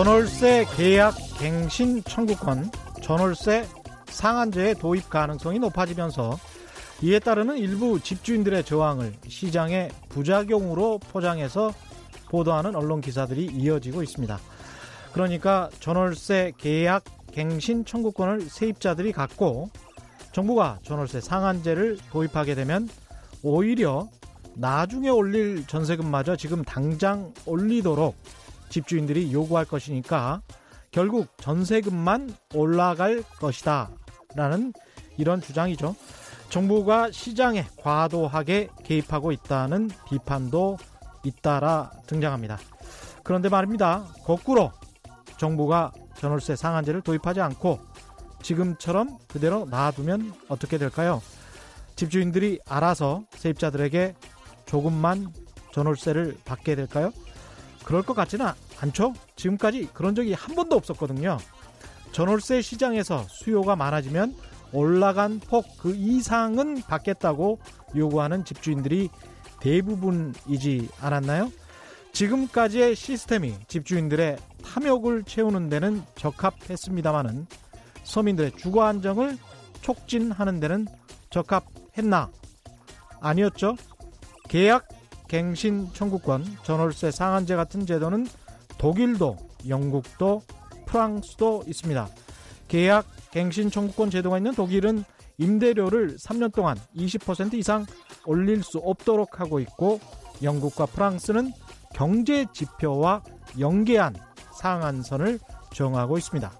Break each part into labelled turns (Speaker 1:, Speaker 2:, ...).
Speaker 1: 전월세 계약 갱신 청구권, 전월세 상한제의 도입 가능성이 높아지면서 이에 따르는 일부 집주인들의 저항을 시장의 부작용으로 포장해서 보도하는 언론 기사들이 이어지고 있습니다. 그러니까 전월세 계약 갱신 청구권을 세입자들이 갖고 정부가 전월세 상한제를 도입하게 되면 오히려 나중에 올릴 전세금마저 지금 당장 올리도록 집주인들이 요구할 것이니까 결국 전세금만 올라갈 것이다. 라는 이런 주장이죠. 정부가 시장에 과도하게 개입하고 있다는 비판도 잇따라 등장합니다. 그런데 말입니다. 거꾸로 정부가 전월세 상한제를 도입하지 않고 지금처럼 그대로 놔두면 어떻게 될까요? 집주인들이 알아서 세입자들에게 조금만 전월세를 받게 될까요? 그럴 것 같지는 않죠? 지금까지 그런 적이 한 번도 없었거든요. 전월세 시장에서 수요가 많아지면 올라간 폭 그 이상은 받겠다고 요구하는 집주인들이 대부분이지 않았나요? 지금까지의 시스템이 집주인들의 탐욕을 채우는 데는 적합했습니다마는 서민들의 주거 안정을 촉진하는 데는 적합했나? 아니었죠. 계약 갱신 청구권, 전월세 상한제 같은 제도는 독일도, 영국도, 프랑스도 있습니다. 계약 갱신 청구권 제도가 있는 독일은 임대료를 3년 동안 20% 이상 올릴 수 없도록 하고 있고 영국과 프랑스는 경제 지표와 연계한 상한선을 정하고 있습니다.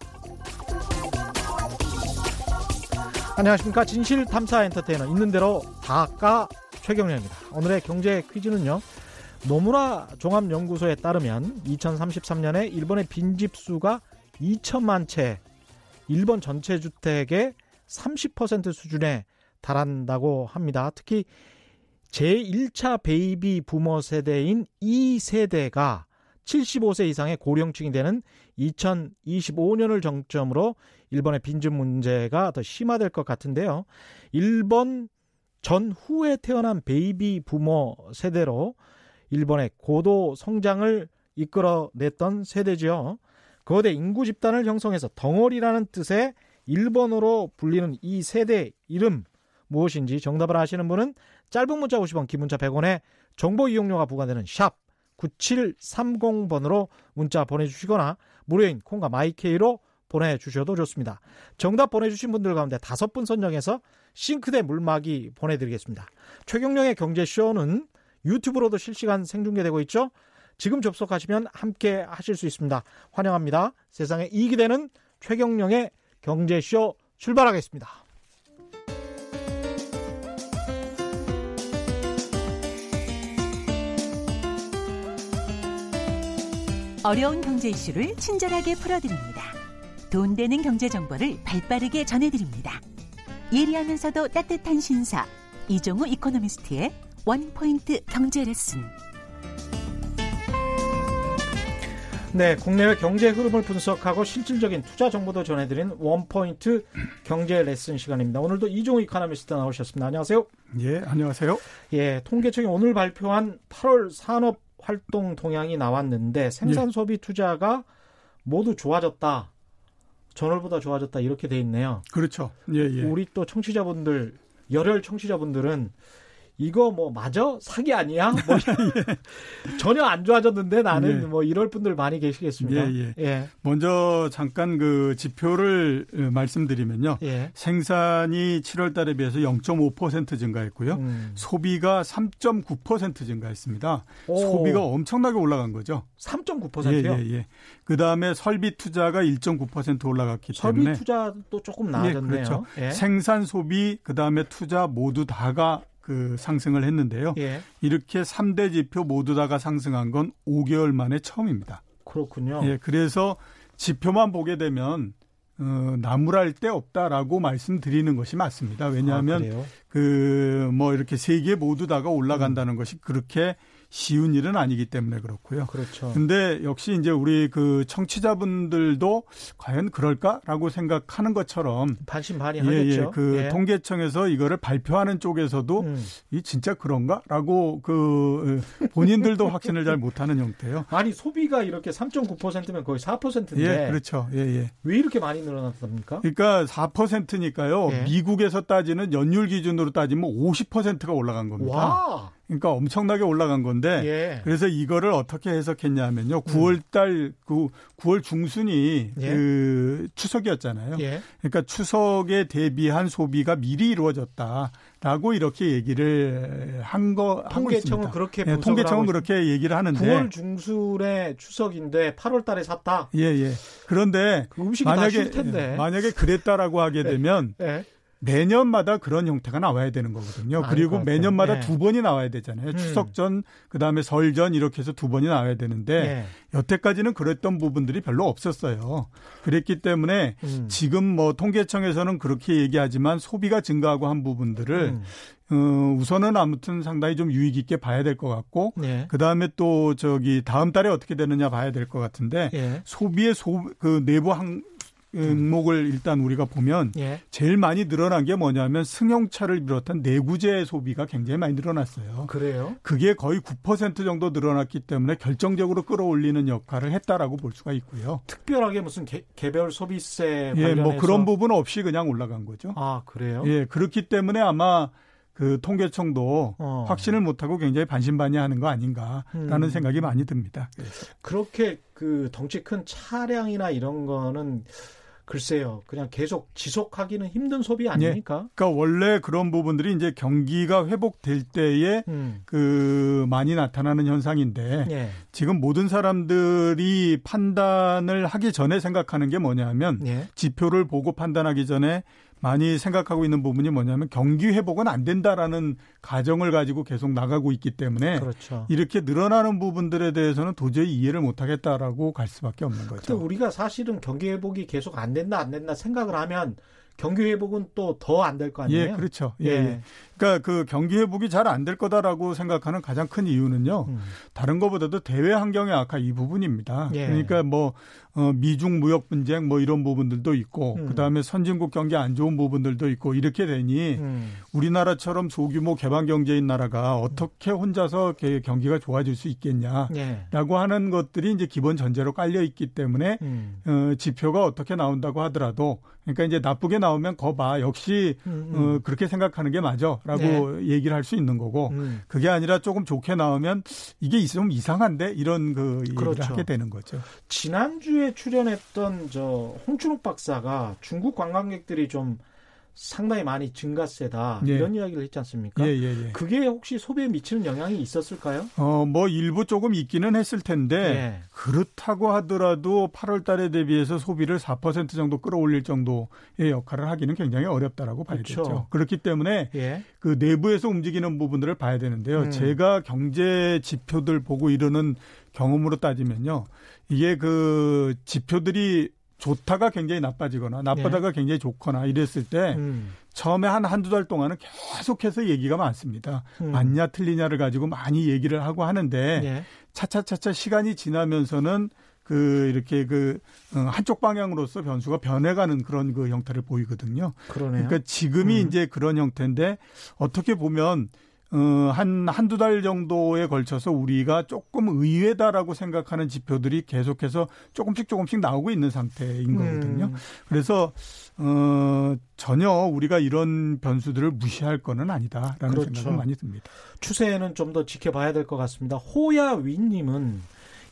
Speaker 1: 안녕하십니까 진실탐사 엔터테이너 있는 대로 다까 최경영입니다. 오늘의 경제 퀴즈는요. 노무라 종합연구소에 따르면 2033년에 일본의 빈집 수가 2천만 채, 일본 전체 주택의 30% 수준에 달한다고 합니다. 특히 제1차 베이비붐 세대인 이 세대가 75세 이상의 고령층이 되는 2025년을 정점으로 일본의 빈집 문제가 더 심화될 것 같은데요. 일본 전후에 태어난 베이비 부모 세대로 일본의 고도 성장을 이끌어냈던 세대지요. 거대 인구 집단을 형성해서 덩어리라는 뜻의 일본어로 불리는 이 세대 이름 무엇인지 정답을 아시는 분은 짧은 문자 50원, 긴 문자 100원에 정보 이용료가 부과되는 샵 9730번으로 문자 보내주시거나 무료인 콩과 마이케이로 보내주셔도 좋습니다. 정답 보내주신 분들 가운데 다섯 분 선정해서 싱크대 물막이 보내드리겠습니다. 최경령의 경제쇼는 유튜브로도 실시간 생중계되고 있죠. 지금 접속하시면 함께 하실 수 있습니다. 환영합니다. 세상에 이익이 되는 최경령의 경제쇼 출발하겠습니다.
Speaker 2: 어려운 경제 이슈를 친절하게 풀어드립니다. 돈 되는 경제 정보를 발빠르게 전해드립니다. 예리하면서도 따뜻한 신사 이종우 이코노미스트의 원포인트 경제 레슨.
Speaker 1: 네, 국내외 경제 흐름을 분석하고 실질적인 투자 정보도 전해드리는 원포인트 경제 레슨 시간입니다. 오늘도 이종우 이코노미스트 나오셨습니다. 안녕하세요.
Speaker 3: 예, 안녕하세요.
Speaker 1: 예, 통계청이 오늘 발표한 8월 산업 활동 동향이 나왔는데 생산 예. 소비 투자가 모두 좋아졌다. 전월보다 좋아졌다 이렇게 돼 있네요.
Speaker 3: 그렇죠. 예, 예.
Speaker 1: 우리 또 청취자분들 열혈 청취자분들은 이거 뭐 맞아 사기 아니야? 뭐 예. 전혀 안 좋아졌는데 나는 예. 뭐 이럴 분들 많이 계시겠습니다.
Speaker 3: 예, 예. 예. 먼저 잠깐 그 지표를 어, 말씀드리면요. 예. 생산이 7월 달에 비해서 0.5% 증가했고요. 음. 소비가 3.9% 증가했습니다. 오. 소비가 엄청나게 올라간 거죠.
Speaker 1: 3.9%요?
Speaker 3: 예, 예, 예. 그 다음에 설비 투자가 1.9% 올라갔기
Speaker 1: 설비
Speaker 3: 때문에
Speaker 1: 설비 투자도 조금 나아졌네요.
Speaker 3: 예, 그렇죠. 예. 생산, 소비, 그 다음에 투자 모두 다가 그 상승을 했는데요. 예. 이렇게 3대 지표 모두 다가 상승한 건 5개월 만에 처음입니다.
Speaker 1: 그렇군요.
Speaker 3: 예, 그래서 지표만 보게 되면 어, 나무랄 데 없다라고 말씀드리는 것이 맞습니다. 왜냐하면 아, 그뭐 이렇게 세 개 모두 다가 올라간다는 음. 것이 그렇게 쉬운 일은 아니기 때문에 그렇고요.
Speaker 1: 그렇죠.
Speaker 3: 근데 역시 이제 우리 그 청취자분들도 과연 그럴까라고 생각하는 것처럼
Speaker 1: 반신반의하겠죠.
Speaker 3: 예, 예. 그 예. 통계청에서 이거를 발표하는 쪽에서도 음. 이 진짜 그런가라고 그 본인들도 확신을 잘 못하는 형태요.
Speaker 1: 아니 소비가 이렇게 3.9%면 거의 4%인데.
Speaker 3: 예, 그렇죠. 예, 예.
Speaker 1: 왜 이렇게 많이 늘어났습니까?
Speaker 3: 그러니까 4%니까요. 예. 미국에서 따지는 연율 기준으로 따지면 50%가 올라간 겁니다. 와. 그러니까 엄청나게 올라간 건데 예. 그래서 이거를 어떻게 해석했냐면요. 9월 달 그 9월 중순이 예. 그 추석이었잖아요. 예. 그러니까 추석에 대비한 소비가 미리 이루어졌다라고 이렇게 얘기를 한거
Speaker 1: 통계청은 그렇게
Speaker 3: 예, 통계청은 그렇게 얘기를 하는데
Speaker 1: 9월 중순에 추석인데 8월 달에 샀다.
Speaker 3: 예, 예. 그런데
Speaker 1: 그 만약에 텐데.
Speaker 3: 만약에 그랬다라고 하게 네. 되면 네. 매년마다 그런 형태가 나와야 되는 거거든요. 그리고 매년마다 네. 두 번이 나와야 되잖아요. 음. 추석 전, 그 다음에 설 전 이렇게 해서 두 번이 나와야 되는데 네. 여태까지는 그랬던 부분들이 별로 없었어요. 그랬기 때문에 음. 지금 뭐 통계청에서는 그렇게 얘기하지만 소비가 증가하고 한 부분들을 음. 어, 우선은 아무튼 상당히 좀 유익 있게 봐야 될 것 같고, 네. 그 다음에 또 저기 다음 달에 어떻게 되느냐 봐야 될 것 같은데, 네. 소비의 소, 그 내부 항, 항 목을 일단 우리가 보면 예. 제일 많이 늘어난 게 뭐냐면 승용차를 비롯한 내구재 소비가 굉장히 많이 늘어났어요.
Speaker 1: 그래요?
Speaker 3: 그게 거의 9% 정도 늘어났기 때문에 결정적으로 끌어올리는 역할을 했다라고 볼 수가 있고요.
Speaker 1: 특별하게 무슨 개, 별 소비세
Speaker 3: 예, 뭐 그런 부분 없이 그냥 올라간 거죠.
Speaker 1: 아, 그래요?
Speaker 3: 예, 그렇기 때문에 아마 그 통계청도 어. 확신을 못하고 굉장히 반신반의하는 거 아닌가라는 음. 생각이 많이 듭니다.
Speaker 1: 그래서. 그렇게 그 덩치 큰 차량이나 이런 거는 글쎄요. 그냥 계속 지속하기는 힘든 소비 예. 아닙니까?
Speaker 3: 예. 그러니까 원래 그런 부분들이 이제 경기가 회복될 때에 음. 그 많이 나타나는 현상인데 예. 지금 모든 사람들이 판단을 하기 전에 생각하는 게 뭐냐면 예. 지표를 보고 판단하기 전에 많이 생각하고 있는 부분이 뭐냐면 경기 회복은 안 된다라는 가정을 가지고 계속 나가고 있기 때문에 그렇죠. 이렇게 늘어나는 부분들에 대해서는 도저히 이해를 못 하겠다라고 갈 수밖에 없는 거죠.
Speaker 1: 우리가 사실은 경기 회복이 계속 안 된다 안 된다 생각을 하면 경기 회복은 또 더 안 될 거 아니에요?
Speaker 3: 예, 그렇죠. 예. 예. 그러니까 그 경기 회복이 잘 안 될 거다라고 생각하는 가장 큰 이유는요. 음. 다른 것보다도 대외 환경의 악화 이 부분입니다. 예. 그러니까 뭐 어, 미중 무역 분쟁 뭐 이런 부분들도 있고 음. 그다음에 선진국 경기 안 좋은 부분들도 있고 이렇게 되니 음. 우리나라처럼 소규모 개방 경제인 나라가 어떻게 혼자서 경기가 좋아질 수 있겠냐라고 예. 하는 것들이 이제 기본 전제로 깔려 있기 때문에 음. 어, 지표가 어떻게 나온다고 하더라도 그러니까 이제 나쁘게 나오면 거봐 역시 음, 음. 어, 그렇게 생각하는 게 맞아 라고 네. 얘기를 할 수 있는 거고 음. 그게 아니라 조금 좋게 나오면 이게 좀 이상한데 이런 그 얘기를 그렇죠. 하게 되는 거죠.
Speaker 1: 지난주에 출연했던 저 홍춘욱 박사가 중국 관광객들이 좀 상당히 많이 증가세다 예. 이런 이야기를 했지 않습니까? 예, 예, 예, 그게 혹시 소비에 미치는 영향이 있었을까요?
Speaker 3: 어, 뭐 일부 조금 있기는 했을 텐데 예. 그렇다고 하더라도 8월 달에 대비해서 소비를 4% 정도 끌어올릴 정도의 역할을 하기는 굉장히 어렵다라고 봐야겠죠. 그렇죠. 그렇기 때문에 예. 그 내부에서 움직이는 부분들을 봐야 되는데요. 음. 제가 경제 지표들 보고 이러는 경험으로 따지면요. 이게 그 지표들이 좋다가 굉장히 나빠지거나 나쁘다가 네. 굉장히 좋거나 이랬을 때 음. 처음에 한 한두 달 동안은 계속해서 얘기가 많습니다. 음. 맞냐 틀리냐를 가지고 많이 얘기를 하고 하는데 네. 차차차차 시간이 지나면서는 그 이렇게 그 어, 한쪽 방향으로서 변수가 변해가는 그런 그 형태를 보이거든요.
Speaker 1: 그러네요.
Speaker 3: 그러니까 지금이 음. 이제 그런 형태인데 어떻게 보면 어, 한, 한두 달 정도에 걸쳐서 우리가 조금 의외다라고 생각하는 지표들이 계속해서 조금씩 조금씩 나오고 있는 상태인 거거든요. 음. 그래서, 어, 전혀 우리가 이런 변수들을 무시할 거는 아니다라는 그렇죠. 생각은 많이 듭니다.
Speaker 1: 추세는 좀 더 지켜봐야 될 것 같습니다. 호야위님은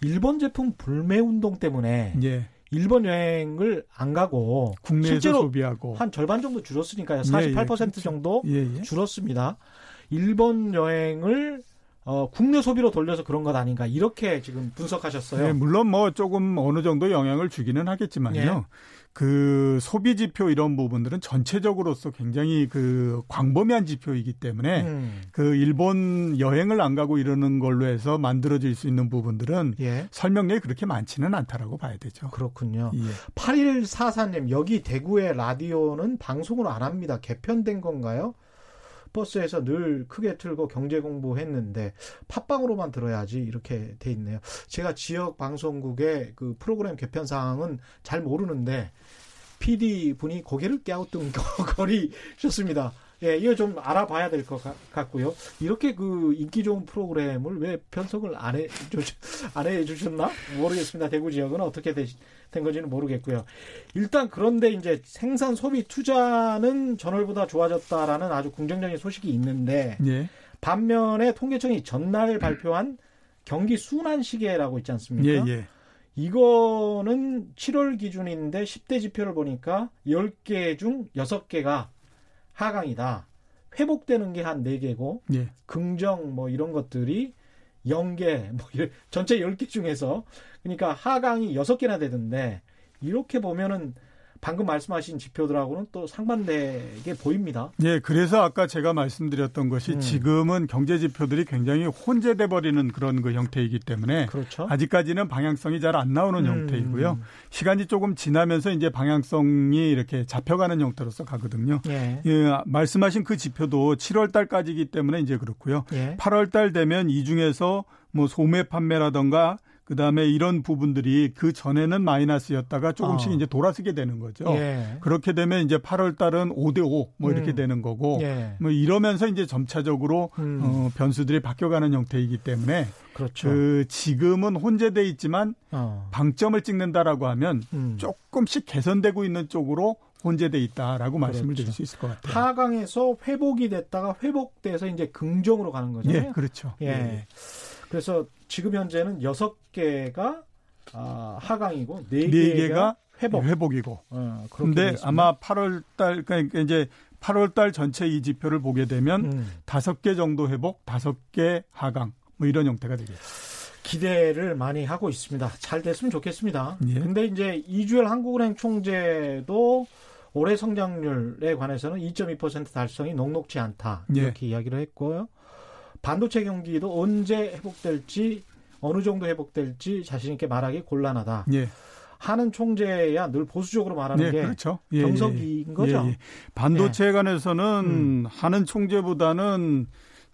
Speaker 1: 일본 제품 불매 운동 때문에 예. 일본 여행을 안 가고
Speaker 3: 국내에서 실제로 소비하고
Speaker 1: 한 절반 정도 줄었으니까요. 48% 예, 예. 그렇죠. 정도 예, 예. 줄었습니다. 일본 여행을 어, 국내 소비로 돌려서 그런 것 아닌가 이렇게 지금 분석하셨어요.
Speaker 3: 네, 물론 뭐 조금 어느 정도 영향을 주기는 하겠지만요. 예. 그 소비 지표 이런 부분들은 전체적으로서 굉장히 그 광범위한 지표이기 때문에 음. 그 일본 여행을 안 가고 이러는 걸로 해서 만들어질 수 있는 부분들은 예. 설명력이 그렇게 많지는 않다라고 봐야 되죠.
Speaker 1: 그렇군요. 예. 8144님 여기 대구의 라디오는 방송을 안 합니다. 개편된 건가요? 버스에서 늘 크게 틀고 경제 공부했는데 팟빵으로만 들어야지 이렇게 돼 있네요. 제가 지역 방송국의 그 프로그램 개편 사항은 잘 모르는데 PD 분이 고개를 깨우뚱거리셨습니다. 예, 이거 좀 알아봐야 될 것 같고요. 이렇게 그 인기 좋은 프로그램을 왜 편성을 안 해, 안 해주셨나? 모르겠습니다. 대구 지역은 어떻게 되, 된 건지는 모르겠고요. 일단 그런데 이제 생산 소비 투자는 전월보다 좋아졌다라는 아주 긍정적인 소식이 있는데, 예. 반면에 통계청이 전날 발표한 경기 순환 시계라고 있지 않습니까? 예, 예. 이거는 7월 기준인데 10대 지표를 보니까 10개 중 6개가 하강이다. 회복되는 게한 4개고 예. 긍정 뭐 이런 것들이 0개 뭐 전체 10개 중에서 그러니까 하강이 6개나 되던데 이렇게 보면은 방금 말씀하신 지표들하고는 또 상반되게 보입니다.
Speaker 3: 예, 그래서 아까 제가 말씀드렸던 것이 음. 지금은 경제 지표들이 굉장히 혼재돼 버리는 그런 그 형태이기 때문에 그렇죠? 아직까지는 방향성이 잘 안 나오는 음. 형태이고요. 시간이 조금 지나면서 이제 방향성이 이렇게 잡혀가는 형태로서 가거든요. 예. 예 말씀하신 그 지표도 7월 달까지이기 때문에 이제 그렇고요. 예. 8월 달 되면 이 중에서 뭐 소매 판매라던가 그 다음에 이런 부분들이 그 전에는 마이너스였다가 조금씩 어. 이제 돌아서게 되는 거죠. 예. 그렇게 되면 이제 8월 달은 5대 5 뭐 이렇게 음. 되는 거고 예. 뭐 이러면서 이제 점차적으로 음. 어, 변수들이 바뀌어가는 형태이기 때문에 그렇죠. 그 지금은 혼재돼 있지만 어. 방점을 찍는다라고 하면 음. 조금씩 개선되고 있는 쪽으로 혼재돼 있다라고 그렇죠. 말씀을 드릴 수 있을 것 같아요.
Speaker 1: 하강에서 회복이 됐다가 회복돼서 이제 긍정으로 가는 거죠.
Speaker 3: 예, 그렇죠. 예. 예.
Speaker 1: 그래서 지금 현재는 여섯 개가 아, 하강이고 네, 네 개가 회복.
Speaker 3: 회복이고. 어, 그런데 아마 8월 달 그러니까 이제 8월 달 전체 이 지표를 보게 되면 음. 다섯 음. 개 정도 회복, 다섯 개 하강 뭐 이런 형태가 되겠죠.
Speaker 1: 기대를 많이 하고 있습니다. 잘 됐으면 좋겠습니다. 예. 근데 이제 이주열 한국은행 총재도 올해 성장률에 관해서는 2.2% 달성이 녹록지 않다 이렇게 예. 이야기를 했고요. 반도체 경기도 언제 회복될지 어느 정도 회복될지 자신 있게 말하기 곤란하다. 예. 하는 총재야 늘 보수적으로 말하는 예, 게 그렇죠. 예, 정석인 예, 거죠. 예, 예.
Speaker 3: 반도체에 관해서는 음. 하는 총재보다는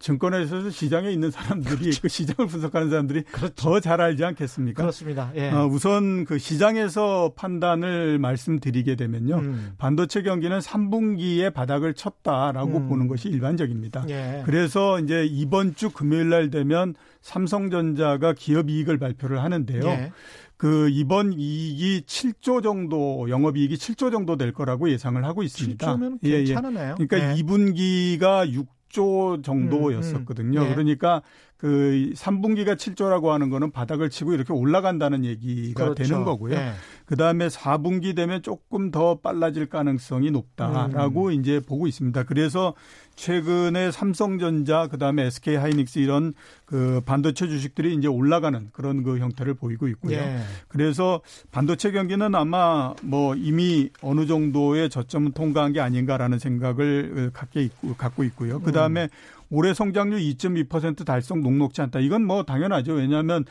Speaker 3: 증권회사에서 시장에 있는 사람들이 그렇죠. 그 시장을 분석하는 사람들이 그렇죠. 더잘 알지 않겠습니까?
Speaker 1: 그렇습니다. 예.
Speaker 3: 어, 우선 그 시장에서 판단을 말씀드리게 되면요. 음. 반도체 경기는 3분기에 바닥을 쳤다라고 음. 보는 것이 일반적입니다. 예. 그래서 이제 이번 주 금요일 날 되면 삼성전자가 기업 이익을 발표를 하는데요. 예. 그 이번 이익이 7조 정도 영업 이익이 7조 정도 될 거라고 예상을 하고 있습니다.
Speaker 1: 7조면 괜찮으네요.
Speaker 3: 예, 예. 그러니까 예. 2분기가 6 7조 정도였었거든요. 음, 음. 네. 그러니까 그 3분기가 7조라고 하는 거는 바닥을 치고 이렇게 올라간다는 얘기가 그렇죠. 되는 거고요. 네. 그 다음에 4분기 되면 조금 더 빨라질 가능성이 높다라고 음. 이제 보고 있습니다. 그래서 최근에 삼성전자 그 다음에 SK 하이닉스 이런 그 반도체 주식들이 이제 올라가는 그런 그 형태를 보이고 있고요. 예. 그래서 반도체 경기는 아마 뭐 이미 어느 정도의 저점은 통과한 게 아닌가라는 생각을 갖게 있고 갖고 있고요. 그 다음에 음. 올해 성장률 2.2% 달성 녹록지 않다. 이건 뭐 당연하죠. 왜냐하면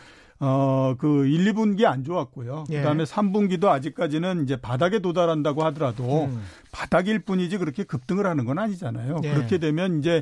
Speaker 3: 어, 그 1, 2분기 안 좋았고요. 예. 그다음에 3분기도 아직까지는 이제 바닥에 도달한다고 하더라도 음. 바닥일 뿐이지 그렇게 급등을 하는 건 아니잖아요. 예. 그렇게 되면 이제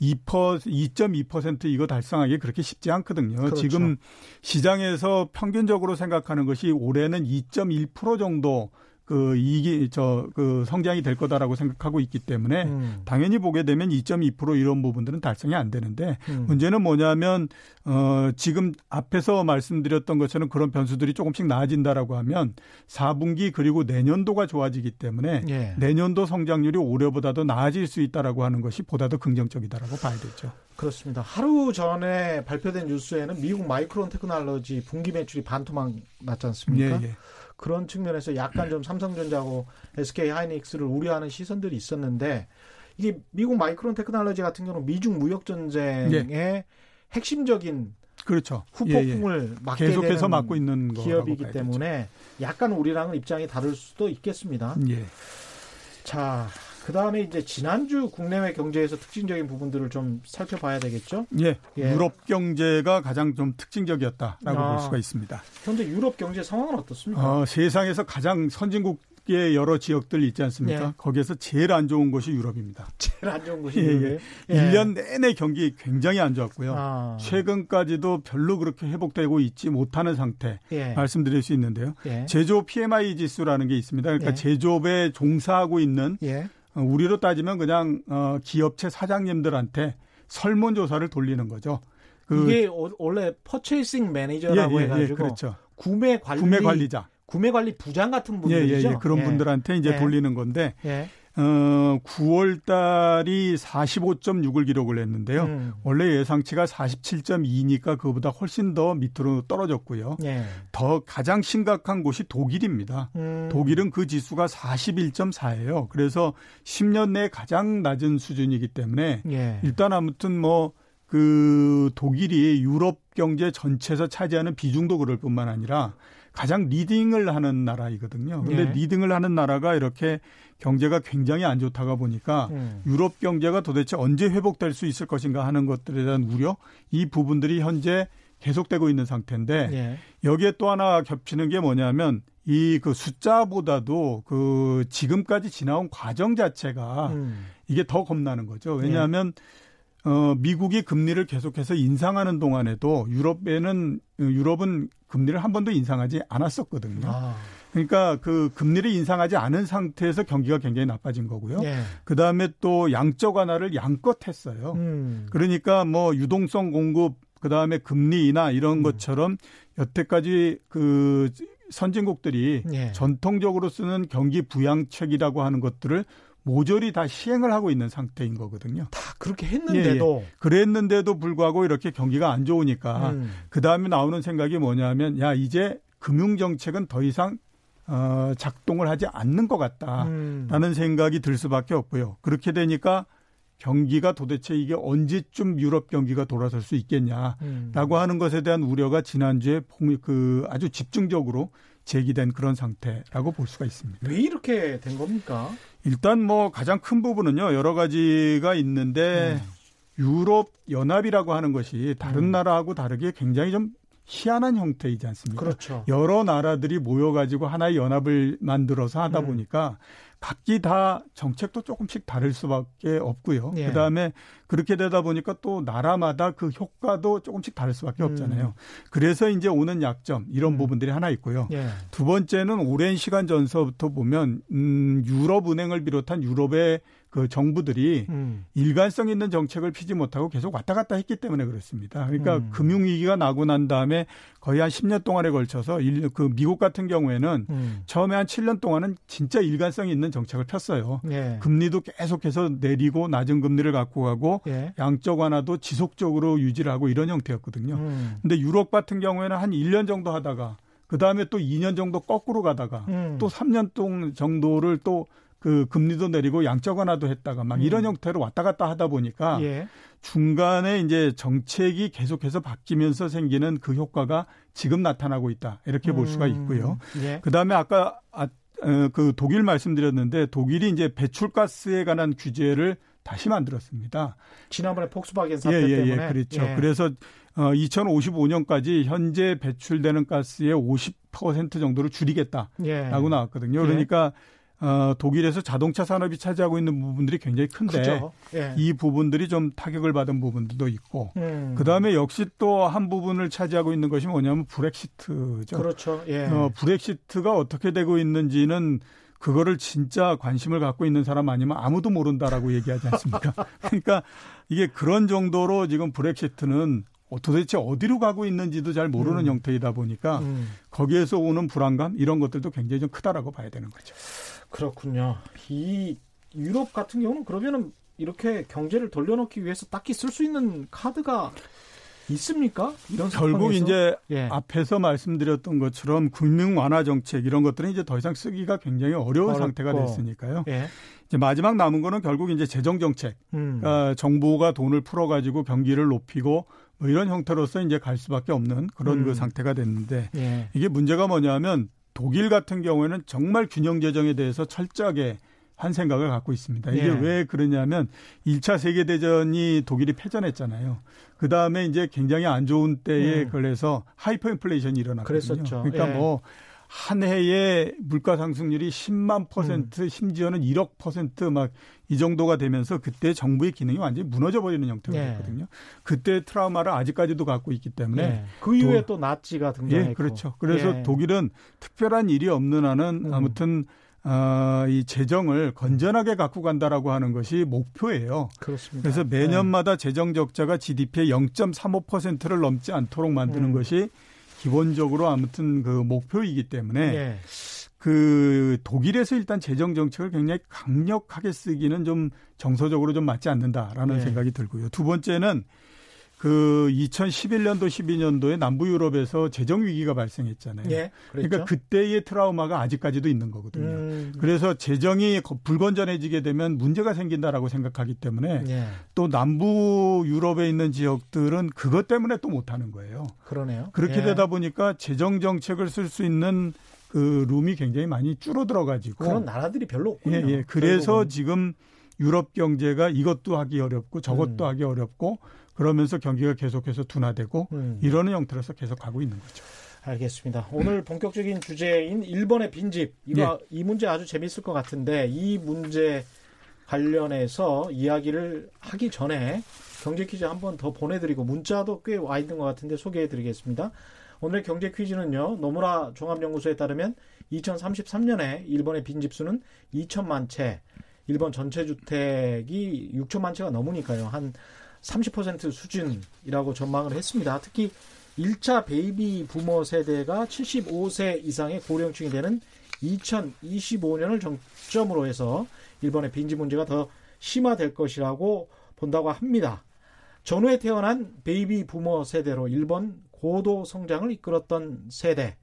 Speaker 3: 2% 2.2% 이거 달성하기 그렇게 쉽지 않거든요. 그렇죠. 지금 시장에서 평균적으로 생각하는 것이 올해는 2.1% 정도 그 이기 저그 성장이 될 거다라고 생각하고 있기 때문에 음. 당연히 보게 되면 2.2% 이런 부분들은 달성이 안 되는데 음. 문제는 뭐냐면 어 지금 앞에서 말씀드렸던 것처럼 그런 변수들이 조금씩 나아진다라고 하면 4분기 그리고 내년도가 좋아지기 때문에 예. 내년도 성장률이 올해보다도 나아질 수 있다라고 하는 것이 보다 더 긍정적이다라고 봐야 되죠.
Speaker 1: 그렇습니다. 하루 전에 발표된 뉴스에는 미국 마이크론 테크놀로지 분기 매출이 반토막 났지 않습니까? 예, 예. 그런 측면에서 약간 좀 삼성전자하고 SK 하이닉스를 우려하는 시선들이 있었는데 이게 미국 마이크론 테크놀로지 같은 경우는 미중 무역 전쟁의 예. 핵심적인
Speaker 3: 그렇죠.
Speaker 1: 후폭풍을 예, 예.
Speaker 3: 계속해서 막고 있는
Speaker 1: 기업이기 때문에 약간 우리랑은 입장이 다를 수도 있겠습니다. 예. 자, 그 다음에 이제 지난주 국내외 경제에서 특징적인 부분들을 좀 살펴봐야 되겠죠?
Speaker 3: 예. 예. 유럽 경제가 가장 좀 특징적이었다라고 아, 볼 수가 있습니다.
Speaker 1: 현재 유럽 경제 상황은 어떻습니까?
Speaker 3: 어, 세상에서 가장 선진국 유럽의 여러 지역들 있지 않습니까? 예. 거기에서 제일 안 좋은 곳이 유럽입니다.
Speaker 1: 제일 안 좋은 곳이 예, 예.
Speaker 3: 예. 1년 내내 경기 굉장히 안 좋았고요. 아. 최근까지도 별로 그렇게 회복되고 있지 못하는 상태 예. 말씀드릴 수 있는데요. 예. 제조업 PMI 지수라는 게 있습니다. 그러니까 예. 제조업에 종사하고 있는 어, 우리로 따지면 그냥 어, 기업체 사장님들한테 설문조사를 돌리는 거죠.
Speaker 1: 그 이게 원래 퍼체이싱 매니저라고 해가지고 그렇죠. 구매 관리
Speaker 3: 구매 관리자
Speaker 1: 구매 관리 부장 같은 분들이죠. 예, 예, 예.
Speaker 3: 그런 예. 분들한테 이제 예. 돌리는 건데 예. 어, 9월 달이 45.6을 기록을 했는데요. 음. 원래 예상치가 47.2니까 그보다 훨씬 더 밑으로 떨어졌고요. 예. 더 가장 심각한 곳이 독일입니다. 음. 독일은 그 지수가 41.4예요. 그래서 10년 내 가장 낮은 수준이기 때문에 예. 일단 아무튼 뭐그 독일이 유럽 경제 전체에서 차지하는 비중도 그럴 뿐만 아니라 가장 리딩을 하는 나라이거든요. 근데 네. 리딩을 하는 나라가 이렇게 경제가 굉장히 안 좋다가 보니까 음. 유럽 경제가 도대체 언제 회복될 수 있을 것인가 하는 것들에 대한 우려 이 부분들이 현재 계속되고 있는 상태인데 네. 여기에 또 하나 겹치는 게 뭐냐면 이 그 숫자보다도 그 지금까지 지나온 과정 자체가 음. 이게 더 겁나는 거죠. 왜냐하면 네. 어, 미국이 금리를 계속해서 인상하는 동안에도 유럽에는 유럽은 금리를 한 번도 인상하지 않았었거든요. 아. 그러니까 그 금리를 인상하지 않은 상태에서 경기가 굉장히 나빠진 거고요. 예. 그 다음에 또 양적 완화를 양껏 했어요. 음. 그러니까 뭐 유동성 공급, 그 다음에 금리 인하 이런 음. 것처럼 여태까지 그 선진국들이 예. 전통적으로 쓰는 경기 부양책이라고 하는 것들을 모조리 다 시행을 하고 있는 상태인 거거든요.
Speaker 1: 다 그렇게 했는데도
Speaker 3: 예, 예. 그랬는데도 불구하고 이렇게 경기가 안 좋으니까 음. 그 다음에 나오는 생각이 뭐냐면 야 이제 금융 정책은 더 이상 어, 작동을 하지 않는 것 같다라는 음. 생각이 들 수밖에 없고요. 그렇게 되니까 경기가 도대체 이게 언제쯤 유럽 경기가 돌아설 수 있겠냐라고 음. 하는 것에 대한 우려가 지난주에 그 아주 집중적으로 제기된 그런 상태라고 볼 수가 있습니다.
Speaker 1: 왜 이렇게 된 겁니까?
Speaker 3: 일단 뭐 가장 큰 부분은요 여러 가지가 있는데 음. 유럽 연합이라고 하는 것이 다른 음. 나라하고 다르게 굉장히 좀 희한한 형태이지 않습니까?
Speaker 1: 그렇죠.
Speaker 3: 여러 나라들이 모여가지고 하나의 연합을 만들어서 하다 음. 보니까 각기 다 정책도 조금씩 다를 수밖에 없고요. 예. 그다음에 그렇게 되다 보니까 또 나라마다 그 효과도 조금씩 다를 수밖에 없잖아요. 음. 그래서 이제 오는 약점 이런 음. 부분들이 하나 있고요. 예. 두 번째는 오랜 시간 전서부터 보면 음 유럽 은행을 비롯한 유럽의 그 정부들이 음. 일관성 있는 정책을 피지 못하고 계속 왔다 갔다 했기 때문에 그렇습니다. 그러니까 음. 금융 위기가 나고 난 다음에 거의 한 10년 동안에 걸쳐서 일, 그 미국 같은 경우에는 음. 처음에 한 7년 동안은 진짜 일관성이 있는 정책을 폈어요. 예. 금리도 계속해서 내리고 낮은 금리를 갖고 가고 예. 양적 완화도 지속적으로 유지를 하고 이런 형태였거든요. 음. 근데 유럽 같은 경우에는 한 1년 정도 하다가 그 다음에 또 2년 정도 거꾸로 가다가 음. 또 3년 동 정도를 또 그 금리도 내리고 양적 완화도 했다가 막 이런 음. 형태로 왔다 갔다 하다 보니까 예. 중간에 이제 정책이 계속해서 바뀌면서 생기는 그 효과가 지금 나타나고 있다 이렇게 볼 수가 음. 있고요. 예. 그 다음에 아까 아, 어, 그 독일 말씀드렸는데 독일이 이제 배출가스에 관한 규제를 다시 만들었습니다.
Speaker 1: 지난번에 폭스바겐 사태
Speaker 3: 예,
Speaker 1: 예, 예
Speaker 3: 때문에 그렇죠. 예. 그래서 어, 2055년까지 현재 배출되는 가스의 50% 정도를 줄이겠다라고 예. 나왔거든요. 그러니까 어, 독일에서 자동차 산업이 차지하고 있는 부분들이 굉장히 큰데 예. 이 부분들이 좀 타격을 받은 부분들도 있고 음. 그다음에 역시 또 한 부분을 차지하고 있는 것이 뭐냐면 브렉시트죠.
Speaker 1: 그렇죠. 예.
Speaker 3: 어, 브렉시트가 어떻게 되고 있는지는 그거를 진짜 관심을 갖고 있는 사람 아니면 아무도 모른다라고 얘기하지 않습니까? 그러니까 이게 그런 정도로 지금 브렉시트는 도대체 어디로 가고 있는지도 잘 모르는 음. 형태이다 보니까 음. 거기에서 오는 불안감 이런 것들도 굉장히 좀 크다라고 봐야 되는 거죠.
Speaker 1: 그렇군요. 이 유럽 같은 경우는 그러면은 이렇게 경제를 돌려놓기 위해서 딱히 쓸 수 있는 카드가 있습니까?
Speaker 3: 이런 결국 이제 예. 앞에서 말씀드렸던 것처럼 금융 완화 정책 이런 것들은 이제 더 이상 쓰기가 굉장히 어려운 어렵고. 상태가 됐으니까요. 예. 이제 마지막 남은 거는 결국 이제 재정 정책. 음. 그러니까 정부가 돈을 풀어 가지고 경기를 높이고 뭐 이런 형태로서 이제 갈 수밖에 없는 그런 음. 그 상태가 됐는데 예. 이게 문제가 뭐냐면 독일 같은 경우에는 정말 균형 재정에 대해서 철저하게 한 생각을 갖고 있습니다. 이게 예. 왜 그러냐면 1차 세계 대전이 독일이 패전했잖아요. 그 다음에 이제 굉장히 안 좋은 때에 음. 걸려서 하이퍼 인플레이션이 일어났거든요. 그랬었죠. 그러니까 예. 뭐 한 해에 물가 상승률이 10만 퍼센트, 음. 심지어는 1억 퍼센트 막 이 정도가 되면서 그때 정부의 기능이 완전히 무너져 버리는 형태가 네. 됐거든요. 그때 트라우마를 아직까지도 갖고 있기 때문에 네.
Speaker 1: 그 이후에 또, 또 나치가 등장했고.
Speaker 3: 예, 그렇죠. 그래서 예. 독일은 특별한 일이 없는 한은 음. 아무튼 어, 이 재정을 건전하게 갖고 간다라고 하는 것이 목표예요.
Speaker 1: 그렇습니다.
Speaker 3: 그래서 매년마다 네. 재정 적자가 GDP의 0.35%를 넘지 않도록 만드는 음. 것이 기본적으로 아무튼 그 목표이기 때문에 네. 그 독일에서 일단 재정 정책을 굉장히 강력하게 쓰기는 좀 정서적으로 좀 맞지 않는다라는 네. 생각이 들고요. 두 번째는 그 2011년도 12년도에 남부 유럽에서 재정 위기가 발생했잖아요. 예, 그러니까 그때의 트라우마가 아직까지도 있는 거거든요. 음. 그래서 재정이 불건전해지게 되면 문제가 생긴다라고 생각하기 때문에 예. 또 남부 유럽에 있는 지역들은 그것 때문에 또 못하는 거예요.
Speaker 1: 그러네요.
Speaker 3: 그렇게 예. 되다 보니까 재정 정책을 쓸 수 있는 그 룸이 굉장히 많이 줄어들어 가지고
Speaker 1: 그런 나라들이 별로 없군요.
Speaker 3: 예, 예. 그래서 결국은. 지금 유럽 경제가 이것도 하기 어렵고 저것도 음. 하기 어렵고 그러면서 경기가 계속해서 둔화되고 음. 이러는 형태로서 계속 가고 있는 거죠.
Speaker 1: 알겠습니다. 오늘 본격적인 주제인 일본의 빈집 이거 예. 이 문제 아주 재미있을 것 같은데 이 문제 관련해서 이야기를 하기 전에 경제 퀴즈 한 번 더 보내드리고 문자도 꽤 와 있는 것 같은데 소개해드리겠습니다. 오늘의 경제 퀴즈는요. 노무라 종합연구소에 따르면 2033년에 일본의 빈집 수는 2천만 채, 일본 전체 주택이 6천만 채가 넘으니까요. 한 30% 수준이라고 전망을 했습니다. 특히 1차 베이비붐 세대가 75세 이상의 고령층이 되는 2025년을 정점으로 해서 일본의 빈집 문제가 더 심화될 것이라고 본다고 합니다. 전후에 태어난 베이비붐 세대로 일본 고도 성장을 이끌었던 세대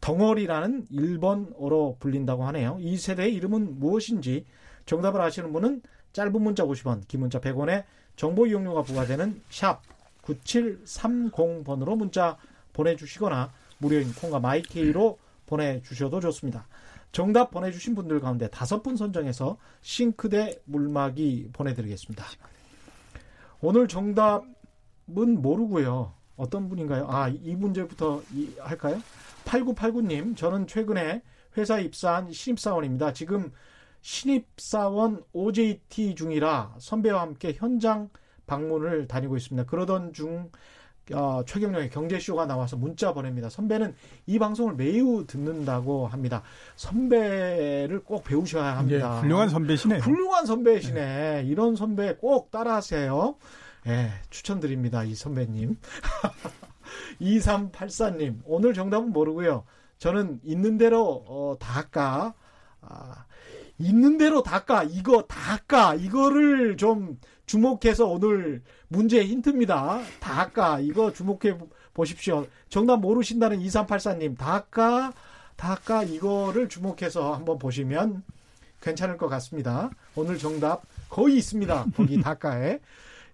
Speaker 1: 덩어리라는 일본어로 불린다고 하네요. 이 세대의 이름은 무엇인지 정답을 아시는 분은 짧은 문자 50원, 긴 문자 100원에 정보 이용료가 부과되는 샵 9730번으로 문자 보내주시거나 무료인 콩과 마이케이로 보내주셔도 좋습니다. 정답 보내주신 분들 가운데 다섯 분 선정해서 싱크대 물막이 보내드리겠습니다. 오늘 정답은 모르고요. 어떤 분인가요? 아, 이 문제부터 할까요? 8989님, 저는 최근에 회사 입사한 신입사원입니다. 지금 신입사원 OJT 중이라 선배와 함께 현장 방문을 다니고 있습니다. 그러던 중 어, 최경영의 경제쇼가 나와서 문자 보냅니다. 선배는 이 방송을 매우 듣는다고 합니다. 선배를 꼭 배우셔야 합니다.
Speaker 3: 네, 훌륭한 선배시네.
Speaker 1: 훌륭한 선배시네. 네. 이런 선배 꼭 따라하세요. 예, 네, 추천드립니다. 이 선배님. 2384님, 오늘 정답은 모르고요. 저는 있는 대로 어, 다 아, 있는 대로 닦아 이거 닦아 이거를 좀 주목해서 오늘 문제 힌트입니다. 닦아 이거 주목해 보십시오. 정답 모르신다는 2384님 닦아 닦아 이거를 주목해서 한번 보시면 괜찮을 것 같습니다. 오늘 정답 거의 있습니다. 거기 닦아에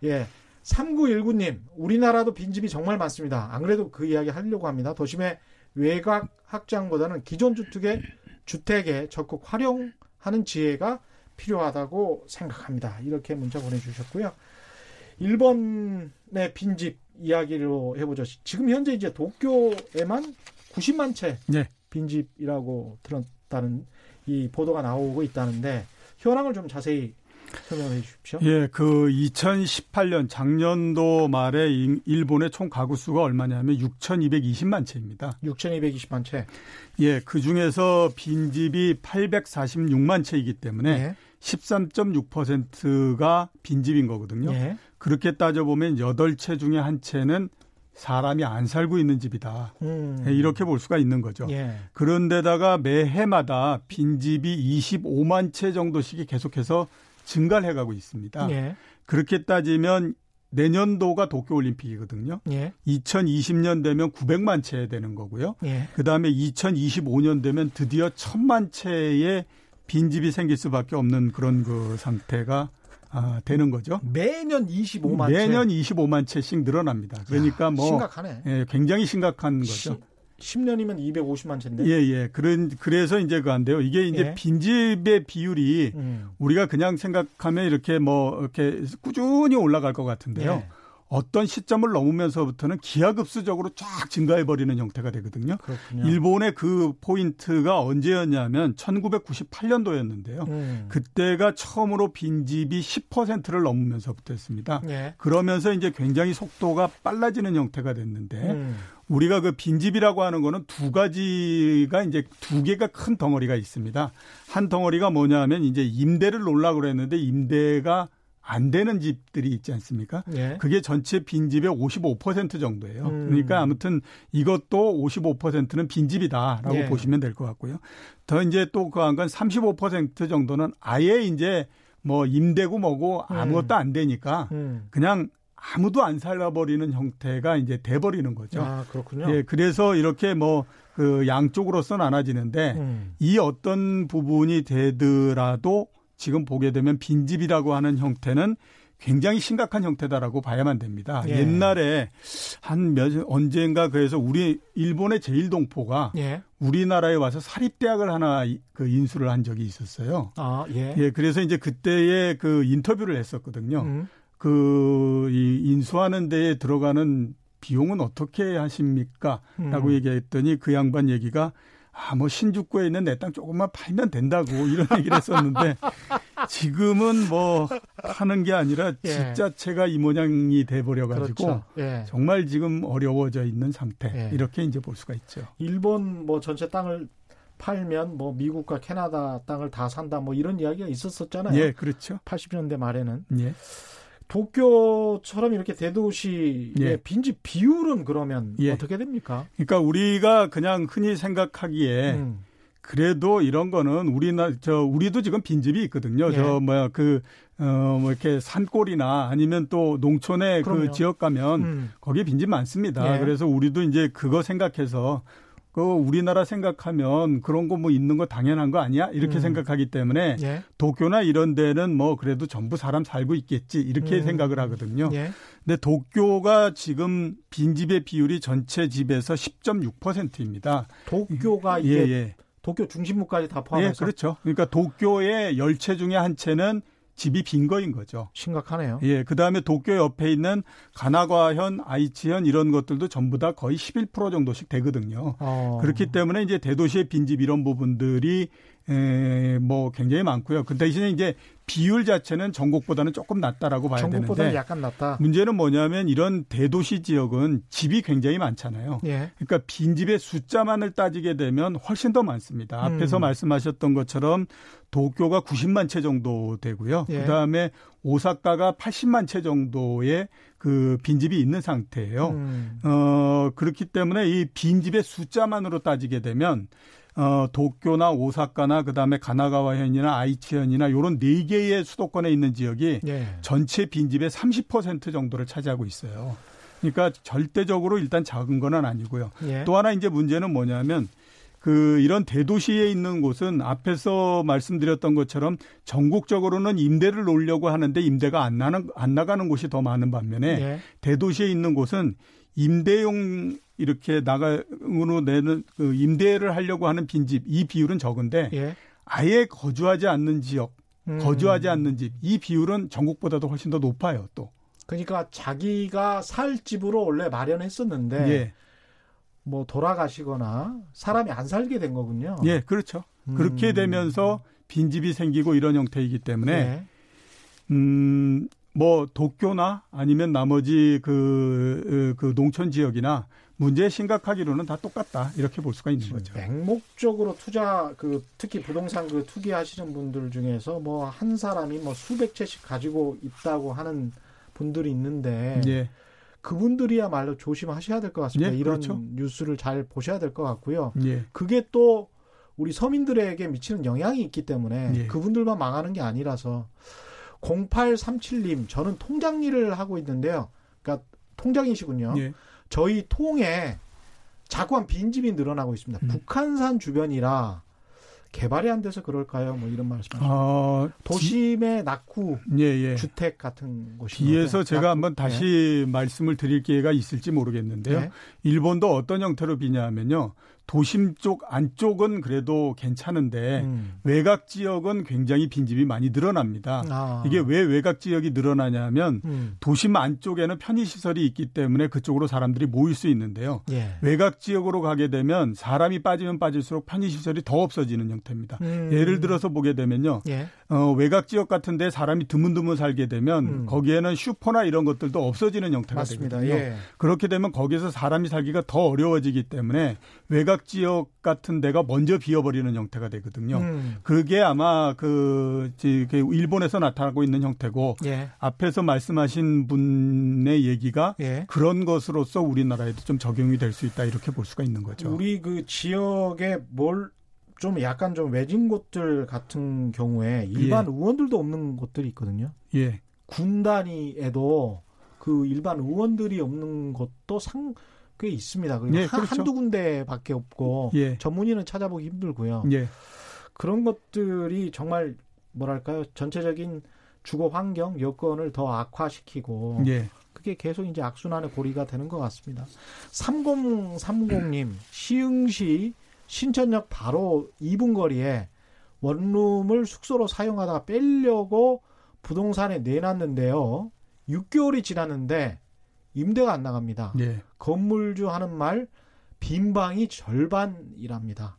Speaker 1: 예. 3919님, 우리나라도 빈집이 정말 많습니다. 안 그래도 그 이야기 하려고 합니다. 도심의 외곽 확장보다는 기존 주택의 주택에 적극 활용 하는 지혜가 필요하다고 생각합니다. 이렇게 문자 보내주셨고요. 1번의 빈집 이야기로 해보죠. 지금 현재 이제 도쿄에만 90만 채 네. 빈집이라고 들었다는 이 보도가 나오고 있다는데 현황을 좀 자세히 설명해 주십시오.
Speaker 3: 예, 그 2018년 작년도 말에 일본의 총 가구 수가 얼마냐면 6,220만 채입니다.
Speaker 1: 6,220만 채.
Speaker 3: 예, 그 중에서 빈집이 846만 채이기 때문에 예. 13.6%가 빈집인 거거든요. 예. 그렇게 따져보면 8채 중에 한 채는 사람이 안 살고 있는 집이다. 음. 예, 이렇게 볼 수가 있는 거죠. 예. 그런데다가 매해마다 빈집이 25만 채 정도씩이 계속해서 증가를 해가고 있습니다. 예. 그렇게 따지면 내년도가 도쿄올림픽이거든요. 예. 2020년 되면 900만 채 되는 거고요. 예. 그 다음에 2025년 되면 드디어 1000만 채의 빈집이 생길 수밖에 없는 그런 그 상태가 아, 되는 거죠.
Speaker 1: 매년 25만
Speaker 3: 매년 채. 25만 채씩 늘어납니다. 그러니까 야, 뭐
Speaker 1: 심각하네.
Speaker 3: 예, 굉장히 심각한 거죠.
Speaker 1: 10년이면 250만 채인데.
Speaker 3: 예, 예. 그런 그래서 이제 그한데요. 이게 이제 예. 빈집의 비율이 음. 우리가 그냥 생각하면 이렇게 뭐 이렇게 꾸준히 올라갈 것 같은데요. 예. 어떤 시점을 넘으면서부터는 기하급수적으로 쫙 증가해 버리는 형태가 되거든요. 그렇군요. 일본의 그 포인트가 언제였냐면 1998년도였는데요. 음. 그때가 처음으로 빈집이 10%를 넘으면서부터였습니다. 예. 그러면서 이제 굉장히 속도가 빨라지는 형태가 됐는데 음. 우리가 그 빈집이라고 하는 거는 두 가지가 이제 두 개가 큰 덩어리가 있습니다. 한 덩어리가 뭐냐면 이제 임대를 놓으려고 그랬는데 임대가 안 되는 집들이 있지 않습니까? 예. 그게 전체 빈집의 55% 정도예요. 음. 그러니까 아무튼 이것도 55%는 빈집이다라고 예. 보시면 될 것 같고요. 더 이제 또그한건35% 정도는 아예 이제 뭐 임대고 뭐고 음. 아무것도 안 되니까 음. 그냥 아무도 안 살아버리는 형태가 이제 돼버리는 거죠.
Speaker 1: 아, 그렇군요.
Speaker 3: 예, 그래서 이렇게 뭐 그 양쪽으로서 나눠지는데 음. 이 어떤 부분이 되더라도 지금 보게 되면 빈집이라고 하는 형태는 굉장히 심각한 형태다라고 봐야만 됩니다. 예. 옛날에 한 몇 언젠가 그래서 우리 일본의 제일동포가 예. 우리나라에 와서 사립대학을 하나 그 인수를 한 적이 있었어요. 아, 예. 예 그래서 이제 그때에 그 인터뷰를 했었거든요. 음. 그 이 인수하는 데에 들어가는 비용은 어떻게 하십니까? 라고 음. 얘기했더니 그 양반 얘기가 아, 뭐 신주쿠에 있는 내 땅 조금만 팔면 된다고 이런 얘기를 했었는데 지금은 뭐 하는 게 아니라 예. 집 자체가 이 모양이 돼 버려 가지고 그렇죠. 예. 정말 지금 어려워져 있는 상태. 예. 이렇게 이제 볼 수가 있죠.
Speaker 1: 일본 뭐 전체 땅을 팔면 뭐 미국과 캐나다 땅을 다 산다 뭐 이런 이야기가 있었었잖아요.
Speaker 3: 예, 그렇죠.
Speaker 1: 80년대 말에는. 예. 도쿄처럼 이렇게 대도시의 예. 빈집 비율은 그러면 예. 어떻게 됩니까?
Speaker 3: 그러니까 우리가 그냥 흔히 생각하기에 음. 그래도 이런 거는 우리나 저 우리도 지금 빈집이 있거든요. 예. 저 뭐야 그어뭐 이렇게 산골이나 아니면 또 농촌에 그. 그 지역 가면 음. 거기에 빈집 많습니다. 예. 그래서 우리도 이제 그거 생각해서 그 우리나라 생각하면 그런 거 뭐 있는 거 당연한 거 아니야? 이렇게 음. 생각하기 때문에 예. 도쿄나 이런 데는 뭐 그래도 전부 사람 살고 있겠지 이렇게 음. 생각을 하거든요. 예. 근데 도쿄가 지금 빈집의 비율이 전체 집에서 10.6%입니다.
Speaker 1: 도쿄가 예, 이게 예, 도쿄 중심부까지 다 포함해서
Speaker 3: 예, 그렇죠. 그러니까 도쿄의 열 채 중에 한 채는 집이 빈 거인 거죠.
Speaker 1: 심각하네요.
Speaker 3: 예, 그 다음에 도쿄 옆에 있는 가나과현, 아이치현 이런 것들도 전부 다 거의 11% 정도씩 되거든요. 어. 그렇기 때문에 이제 대도시의 빈집 이런 부분들이 에, 뭐 굉장히 많고요. 그 대신에 이제 비율 자체는 전국보다는 조금 낮다라고 봐야
Speaker 1: 전국보다는
Speaker 3: 되는데
Speaker 1: 약간 낮다.
Speaker 3: 문제는 뭐냐면 이런 대도시 지역은 집이 굉장히 많잖아요. 예. 그러니까 빈집의 숫자만을 따지게 되면 훨씬 더 많습니다. 음. 앞에서 말씀하셨던 것처럼 도쿄가 90만 채 정도 되고요. 예. 그다음에 오사카가 80만 채 정도의 그 빈집이 있는 상태예요. 음. 어 그렇기 때문에 이 빈집의 숫자만으로 따지게 되면 어, 도쿄나 오사카나 그다음에 가나가와현이나 아이치현이나 요런 네 개의 수도권에 있는 지역이 예. 전체 빈집의 30% 정도를 차지하고 있어요. 그러니까 절대적으로 일단 작은 건 아니고요. 예. 또 하나 이제 문제는 뭐냐면 그 이런 대도시에 있는 곳은 앞에서 말씀드렸던 것처럼 전국적으로는 임대를 놓으려고 하는데 임대가 안 나는 안 나가는 곳이 더 많은 반면에 예. 대도시에 있는 곳은 임대용 이렇게 나가으로 내는 그 임대를 하려고 하는 빈집 이 비율은 적은데 예. 아예 거주하지 않는 지역, 음. 거주하지 않는 집 이 비율은 전국보다도 훨씬 더 높아요. 또.
Speaker 1: 그러니까 자기가 살 집으로 원래 마련했었는데 예. 뭐 돌아가시거나 사람이 안 살게 된 거군요.
Speaker 3: 예, 그렇죠. 음. 그렇게 되면서 빈집이 생기고 이런 형태이기 때문에 예. 음, 뭐 도쿄나 아니면 나머지 그, 그 농촌 지역이나 문제 심각하기로는 다 똑같다 이렇게 볼 수가 있는 거죠.
Speaker 1: 맹목적으로 투자 그 특히 부동산 그 투기하시는 분들 중에서 뭐 한 사람이 뭐 수백 채씩 가지고 있다고 하는 분들이 있는데 예. 그분들이야말로 조심하셔야 될 것 같습니다. 예, 이런 그렇죠. 뉴스를 잘 보셔야 될 것 같고요. 예. 그게 또 우리 서민들에게 미치는 영향이 있기 때문에 예. 그분들만 망하는 게 아니라서 0837님, 저는 통장 일을 하고 있는데요. 그러니까 통장이시군요. 예. 저희 통에 자꾸한 빈집이 늘어나고 있습니다. 음. 북한산 주변이라 개발이 안 돼서 그럴까요? 뭐 이런 말씀하시죠. 어, 도심의 낙후 예, 예. 주택 같은 곳이
Speaker 3: 뒤에서 제가 낙후. 한번 다시 예. 말씀을 드릴 기회가 있을지 모르겠는데요. 예. 일본도 어떤 형태로 비냐면요. 도심 쪽 안쪽은 그래도 괜찮은데 음. 외곽 지역은 굉장히 빈집이 많이 늘어납니다. 아. 이게 왜 외곽 지역이 늘어나냐면 음. 도심 안쪽에는 편의 시설이 있기 때문에 그쪽으로 사람들이 모일 수 있는데요. 예. 외곽 지역으로 가게 되면 사람이 빠지면 빠질수록 편의 시설이 더 없어지는 형태입니다. 음. 예를 들어서 보게 되면요. 예. 어, 외곽 지역 같은데 사람이 드문드문 살게 되면 음. 거기에는 슈퍼나 이런 것들도 없어지는 형태가 맞습니다. 되거든요. 예. 그렇게 되면 거기서 사람이 살기가 더 어려워지기 때문에 외곽 지역 같은 데가 먼저 비어버리는 형태가 되거든요. 음. 그게 아마 그, 그 일본에서 나타나고 있는 형태고 예. 앞에서 말씀하신 분의 얘기가 예. 그런 것으로서 우리나라에도 좀 적용이 될 수 있다 이렇게 볼 수가 있는 거죠.
Speaker 1: 우리 그 지역에 뭘 좀 약간 좀 외진 곳들 같은 경우에 일반 예. 의원들도 없는 곳들이 있거든요. 예. 군 단위에도 그 일반 의원들이 없는 것도 상, 꽤 있습니다. 예, 한, 그렇죠. 한두 군데밖에 없고 예. 전문의는 찾아보기 힘들고요. 예. 그런 것들이 정말 뭐랄까요 전체적인 주거 환경 여건을 더 악화시키고 예. 그게 계속 이제 악순환의 고리가 되는 것 같습니다. 3030님 시흥시 신천역 바로 2분 거리에 원룸을 숙소로 사용하다가 빼려고 부동산에 내놨는데요. 6개월이 지났는데 임대가 안 나갑니다. 예. 건물주 하는 말 빈방이 절반이랍니다.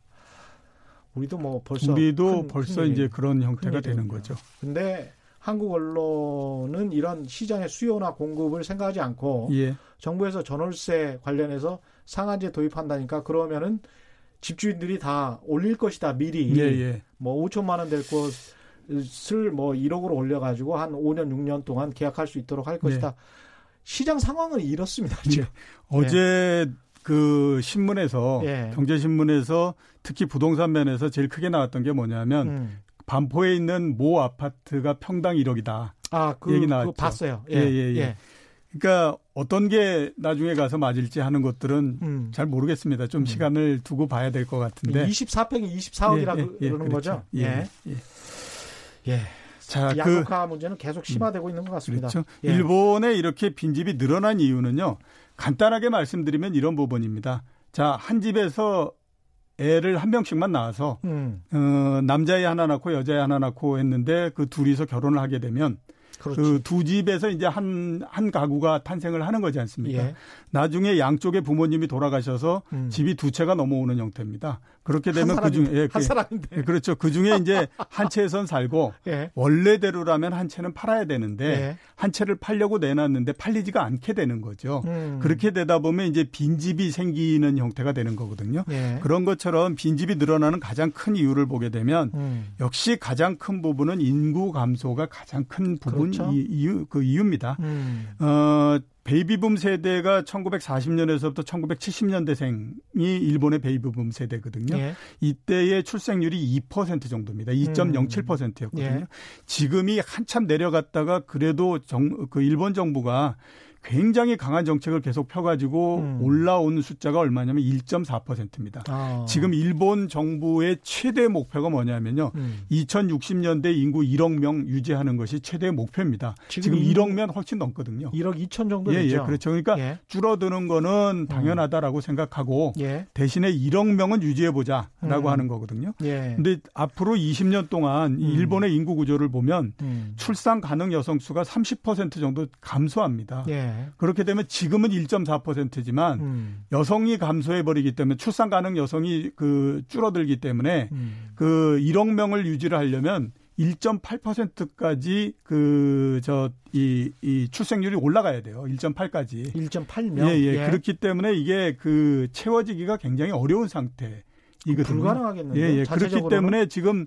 Speaker 1: 우리도 뭐 벌써
Speaker 3: 우리도 큰, 벌써 큰 이제 그런 형태가 되는 거죠.
Speaker 1: 근데 한국 언론은 이런 시장의 수요나 공급을 생각하지 않고 예. 정부에서 전월세 관련해서 상한제 도입한다니까 그러면은 집주인들이 다 올릴 것이다 미리 예, 예. 뭐 5천만 원 될 것을 뭐 1억으로 올려가지고 한 5년 6년 동안 계약할 수 있도록 할 것이다. 네. 시장 상황은 이렇습니다. 지금. 네.
Speaker 3: 어제 그 신문에서 예. 경제신문에서 특히 부동산 면에서 제일 크게 나왔던 게 뭐냐면 음. 반포에 있는 모 아파트가 평당 1억이다. 아, 그 얘기 나왔죠.
Speaker 1: 봤어요.
Speaker 3: 예, 예, 예. 예. 그러니까 어떤 게 나중에 가서 맞을지 하는 것들은 음. 잘 모르겠습니다. 좀 음. 시간을 두고 봐야 될 것 같은데.
Speaker 1: 24평이 24억이라 예, 예, 예, 그러는 그렇죠. 거죠? 예. 예. 예. 자, 양극화 그, 문제는 계속 심화되고 음, 있는 것 같습니다.
Speaker 3: 그렇죠. 예. 일본에 이렇게 빈집이 늘어난 이유는요. 간단하게 말씀드리면 이런 부분입니다. 자, 한 집에서 애를 한 명씩만 낳아서 음. 어, 남자애 하나 낳고 여자애 하나 낳고 했는데 그 둘이서 결혼을 하게 되면 그 두 집에서 이제 한, 한 가구가 탄생을 하는 거지 않습니까? 예. 나중에 양쪽의 부모님이 돌아가셔서 음. 집이 두 채가 넘어오는 형태입니다. 그렇게 되면 그 중에 예,
Speaker 1: 한 사람인데
Speaker 3: 예, 그렇죠. 그 중에 이제 한 채에선 살고 예. 원래대로라면 한 채는 팔아야 되는데 예. 한 채를 팔려고 내놨는데 팔리지가 않게 되는 거죠. 음. 그렇게 되다 보면 이제 빈집이 생기는 형태가 되는 거거든요. 예. 그런 것처럼 빈집이 늘어나는 가장 큰 이유를 보게 되면 음. 역시 가장 큰 부분은 인구 감소가 가장 큰 부분 그렇죠. 이유 그 이유입니다. 음. 어 베이비붐 세대가 1940년에서부터 1970년대생이 일본의 베이비붐 세대거든요. 예. 이때의 출생률이 2% 정도입니다. 2.07%였거든요. 음. 예. 지금이 한참 내려갔다가 그래도 정, 그 일본 정부가 굉장히 강한 정책을 계속 펴가지고 음. 올라온 숫자가 얼마냐면 1.4%입니다. 아. 지금 일본 정부의 최대 목표가 뭐냐면요. 음. 2060년대 인구 1억 명 유지하는 것이 최대 목표입니다. 지금, 지금 1억 명 훨씬 넘거든요.
Speaker 1: 1억 2천 정도
Speaker 3: 예, 되죠. 예, 그렇죠. 그러니까 예. 줄어드는 거는 음. 당연하다라고 음. 생각하고 예. 대신에 1억 명은 유지해 보자라고 음. 하는 거거든요. 예. 근데 앞으로 20년 동안 음. 일본의 인구 구조를 보면 출산 가능 여성 수가 30% 정도 감소합니다. 예. 네. 그렇게 되면 지금은 1.4%지만 음. 여성이 감소해 버리기 때문에 출산 가능 여성이 그 줄어들기 때문에 음. 그 1억 명을 유지를 하려면 1.8%까지 그 저 이 이 출생률이 올라가야 돼요. 1.8까지.
Speaker 1: 1.8명.
Speaker 3: 예, 예, 예. 그렇기 때문에 이게 그 채워지기가 굉장히 어려운 상태 이거든요.
Speaker 1: 불가능하겠는데.
Speaker 3: 예, 예. 그렇기 때문에 지금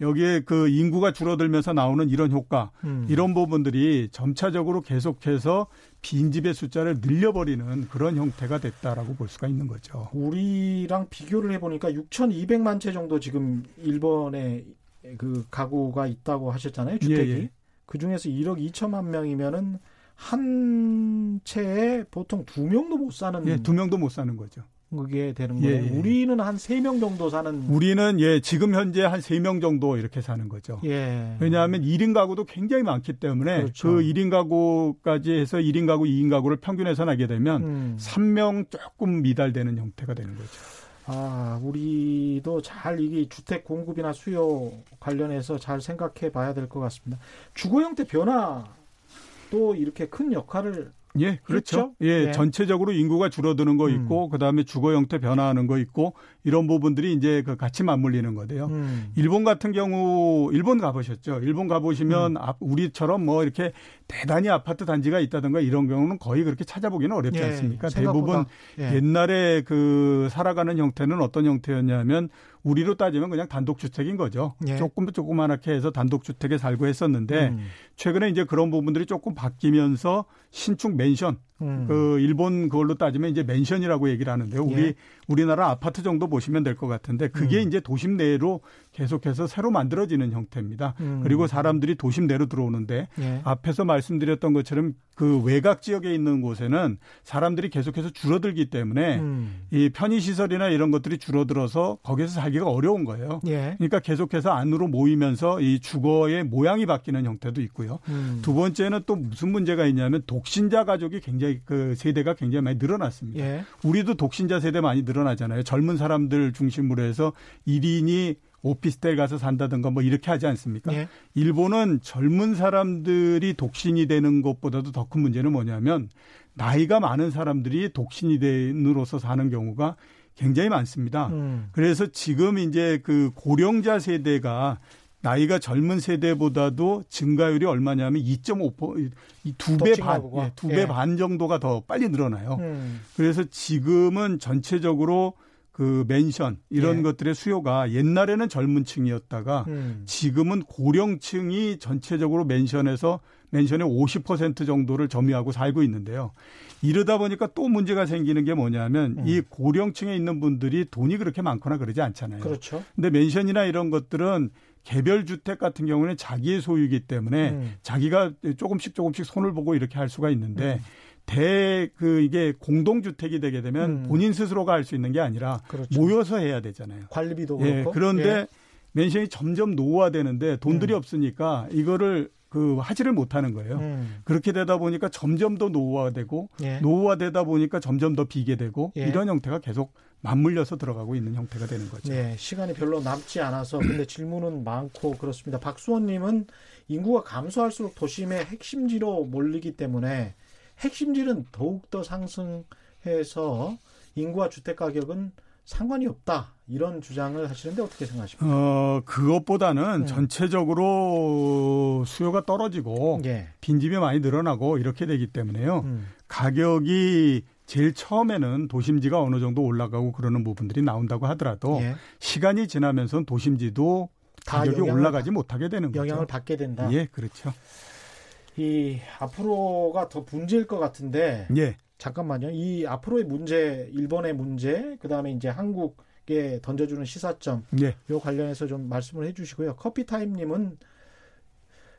Speaker 3: 여기에 그 인구가 줄어들면서 나오는 이런 효과, 음. 이런 부분들이 점차적으로 계속해서 빈집의 숫자를 늘려버리는 그런 형태가 됐다라고 볼 수가 있는 거죠.
Speaker 1: 우리랑 비교를 해보니까 6,200만 채 정도 지금 일본에 그 가구가 있다고 하셨잖아요. 주택이. 예, 예. 그 중에서 1억 2천만 명이면은 한 채에 보통 두 명도 못 사는.
Speaker 3: 예, 두 명도 못 사는 거죠.
Speaker 1: 그게 되는 거예요. 예, 예. 우리는 한 세 명 정도 사는.
Speaker 3: 우리는 예, 지금 현재 한 세 명 정도 이렇게 사는 거죠. 예. 왜냐하면 1인 가구도 굉장히 많기 때문에 그렇죠. 그 1인 가구까지 해서 1인 가구, 2인 가구를 평균해서 나게 되면 음. 3명 조금 미달되는 형태가 되는 거죠.
Speaker 1: 아, 우리도 잘 이게 주택 공급이나 수요 관련해서 잘 생각해 봐야 될 것 같습니다. 주거 형태 변화 또 이렇게 큰 역할을
Speaker 3: 예, 그렇죠. 그렇죠? 예, 네. 전체적으로 인구가 줄어드는 거 있고 음. 그 다음에 주거 형태 변화하는 거 있고 이런 부분들이 이제 그 같이 맞물리는 거데요. 음. 일본 같은 경우 일본 가보셨죠? 일본 가보시면 음. 우리처럼 뭐 이렇게 대단히 아파트 단지가 있다든가 이런 경우는 거의 그렇게 찾아보기는 어렵지 예, 않습니까? 대부분 예. 옛날에 그 살아가는 형태는 어떤 형태였냐면 우리로 따지면 그냥 단독주택인 거죠. 예. 조금 조그만하게 해서 단독주택에 살고 했었는데 음. 최근에 이제 그런 부분들이 조금 바뀌면서 신축 맨션 음. 그 일본 그걸로 따지면 이제 맨션이라고 얘기를 하는데요. 우리 예. 우리나라 아파트 정도 보시면 될 것 같은데 그게 음. 이제 도심 내로 계속해서 새로 만들어지는 형태입니다. 음. 그리고 사람들이 도심 내로 들어오는데 예. 앞에서 말씀드렸던 것처럼 그 외곽 지역에 있는 곳에는 사람들이 계속해서 줄어들기 때문에 음. 이 편의 시설이나 이런 것들이 줄어들어서 거기서 살기가 어려운 거예요. 예. 그러니까 계속해서 안으로 모이면서 이 주거의 모양이 바뀌는 형태도 있고요. 음. 두 번째는 또 무슨 문제가 있냐면 독신자 가족이 굉장히 그 세대가 굉장히 많이 늘어났습니다. 예. 우리도 독신자 세대 많이 늘어나잖아요. 젊은 사람들 중심으로 해서 1인이 오피스텔 가서 산다든가 뭐 이렇게 하지 않습니까? 예. 일본은 젊은 사람들이 독신이 되는 것보다도 더 큰 문제는 뭐냐면 나이가 많은 사람들이 독신이 된으로서 사는 경우가 굉장히 많습니다. 음. 그래서 지금 이제 그 고령자 세대가 나이가 젊은 세대보다도 증가율이 얼마냐면 2.5% 두배 반, 예, 두배 예. 반 정도가 더 빨리 늘어나요. 음. 그래서 지금은 전체적으로 그 맨션 이런 예. 것들의 수요가 옛날에는 젊은 층이었다가 음. 지금은 고령층이 전체적으로 맨션에서 맨션의 50% 정도를 점유하고 살고 있는데요. 이러다 보니까 또 문제가 생기는 게 뭐냐면 음. 이 고령층에 있는 분들이 돈이 그렇게 많거나 그러지 않잖아요.
Speaker 1: 그렇죠.
Speaker 3: 근데 맨션이나 이런 것들은 개별 주택 같은 경우는 자기의 소유이기 때문에 음. 자기가 조금씩 조금씩 손을 보고 이렇게 할 수가 있는데 음. 대그 이게 공동 주택이 되게 되면 음. 본인 스스로가 할 수 있는 게 아니라 그렇죠. 모여서 해야 되잖아요.
Speaker 1: 관리비도
Speaker 3: 예, 그렇고. 그런데 예. 맨션이 점점 노후화되는데 돈들이 음. 없으니까 이거를 그 하지를 못하는 거예요. 음. 그렇게 되다 보니까 점점 더 노후화되고 예. 노후화되다 보니까 점점 더 비게 되고 예. 이런 형태가 계속 맞물려서 들어가고 있는 형태가 되는 거죠.
Speaker 1: 네, 시간이 별로 남지 않아서 근데 질문은 많고 그렇습니다. 박수원님은 인구가 감소할수록 도심의 핵심지로 몰리기 때문에 핵심지는 더욱 더 상승해서 인구와 주택 가격은 상관이 없다 이런 주장을 하시는데 어떻게 생각하십니까?
Speaker 3: 어 그것보다는 음. 전체적으로 수요가 떨어지고 예. 빈집이 많이 늘어나고 이렇게 되기 때문에요. 음. 가격이 제일 처음에는 도심지가 어느 정도 올라가고 그러는 부분들이 나온다고 하더라도 예. 시간이 지나면서 도심지도 가격이 올라가지 못하게 되는
Speaker 1: 거죠. 영향을 받게 된다.
Speaker 3: 예, 그렇죠.
Speaker 1: 이 앞으로가 더 문제일 것 같은데. 예. 잠깐만요. 이 앞으로의 문제, 일본의 문제, 그 다음에 이제 한국에 던져주는 시사점, 예. 요 관련해서 좀 말씀을 해주시고요. 커피타임님은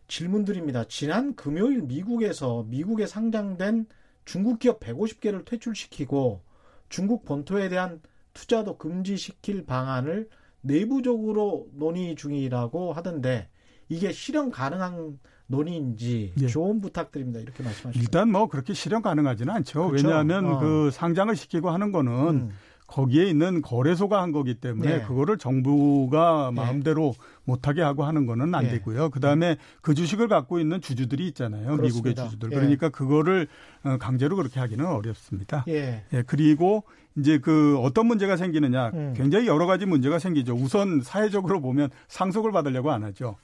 Speaker 1: 질문드립니다. 지난 금요일 미국에서 미국에 상장된 중국 기업 150개를 퇴출시키고 중국 본토에 대한 투자도 금지시킬 방안을 내부적으로 논의 중이라고 하던데 이게 실현 가능한 논의인지 예. 조언 부탁드립니다. 이렇게 말씀하시죠.
Speaker 3: 일단 뭐 그렇게 실현 가능하지는 않죠. 그렇죠? 왜냐하면 어. 그 상장을 시키고 하는 거는 음. 거기에 있는 거래소가 한 거기 때문에 네. 그거를 정부가 네. 마음대로 네. 못하게 하고 하는 거는 안 네. 되고요. 그 다음에 그 주식을 갖고 있는 주주들이 있잖아요. 그렇습니다. 미국의 주주들. 예. 그러니까 그거를 어, 강제로 그렇게 하기는 어렵습니다. 예. 예. 그리고 이제 그 어떤 문제가 생기느냐 음. 굉장히 여러 가지 문제가 생기죠. 우선 사회적으로 보면 상속을 받으려고 안 하죠.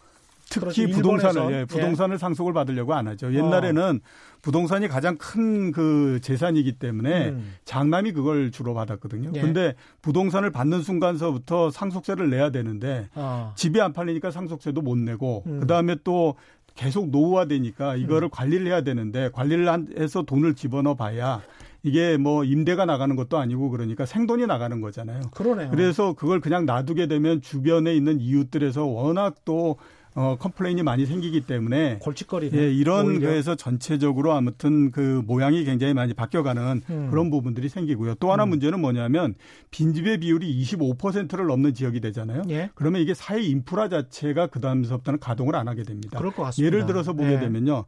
Speaker 3: 특히 그렇죠. 부동산을 예, 부동산을 예. 상속을 받으려고 안 하죠. 옛날에는 어. 부동산이 가장 큰 그 재산이기 때문에 음. 장남이 그걸 주로 받았거든요. 예. 근데 부동산을 받는 순간서부터 상속세를 내야 되는데 어. 집이 안 팔리니까 상속세도 못 내고 음. 그다음에 또 계속 노후화되니까 이거를 음. 관리를 해야 되는데 관리를 해서 돈을 집어넣어 봐야 이게 뭐 임대가 나가는 것도 아니고 그러니까 생돈이 나가는 거잖아요.
Speaker 1: 그러네요.
Speaker 3: 그래서 그걸 그냥 놔두게 되면 주변에 있는 이웃들에서 워낙 또 어, complain이 많이 생기기 때문에
Speaker 1: 골칫거리네.
Speaker 3: 예, 이런 거에서 전체적으로 아무튼 그 모양이 굉장히 많이 바뀌어가는 음. 그런 부분들이 생기고요. 또 하나 음. 문제는 뭐냐면 빈집의 비율이 25%를 넘는 지역이 되잖아요. 예. 그러면 이게 사회 인프라 자체가 그 다음서부터는 가동을 안 하게
Speaker 1: 됩니다.
Speaker 3: 예를 들어서 보게 예. 되면요.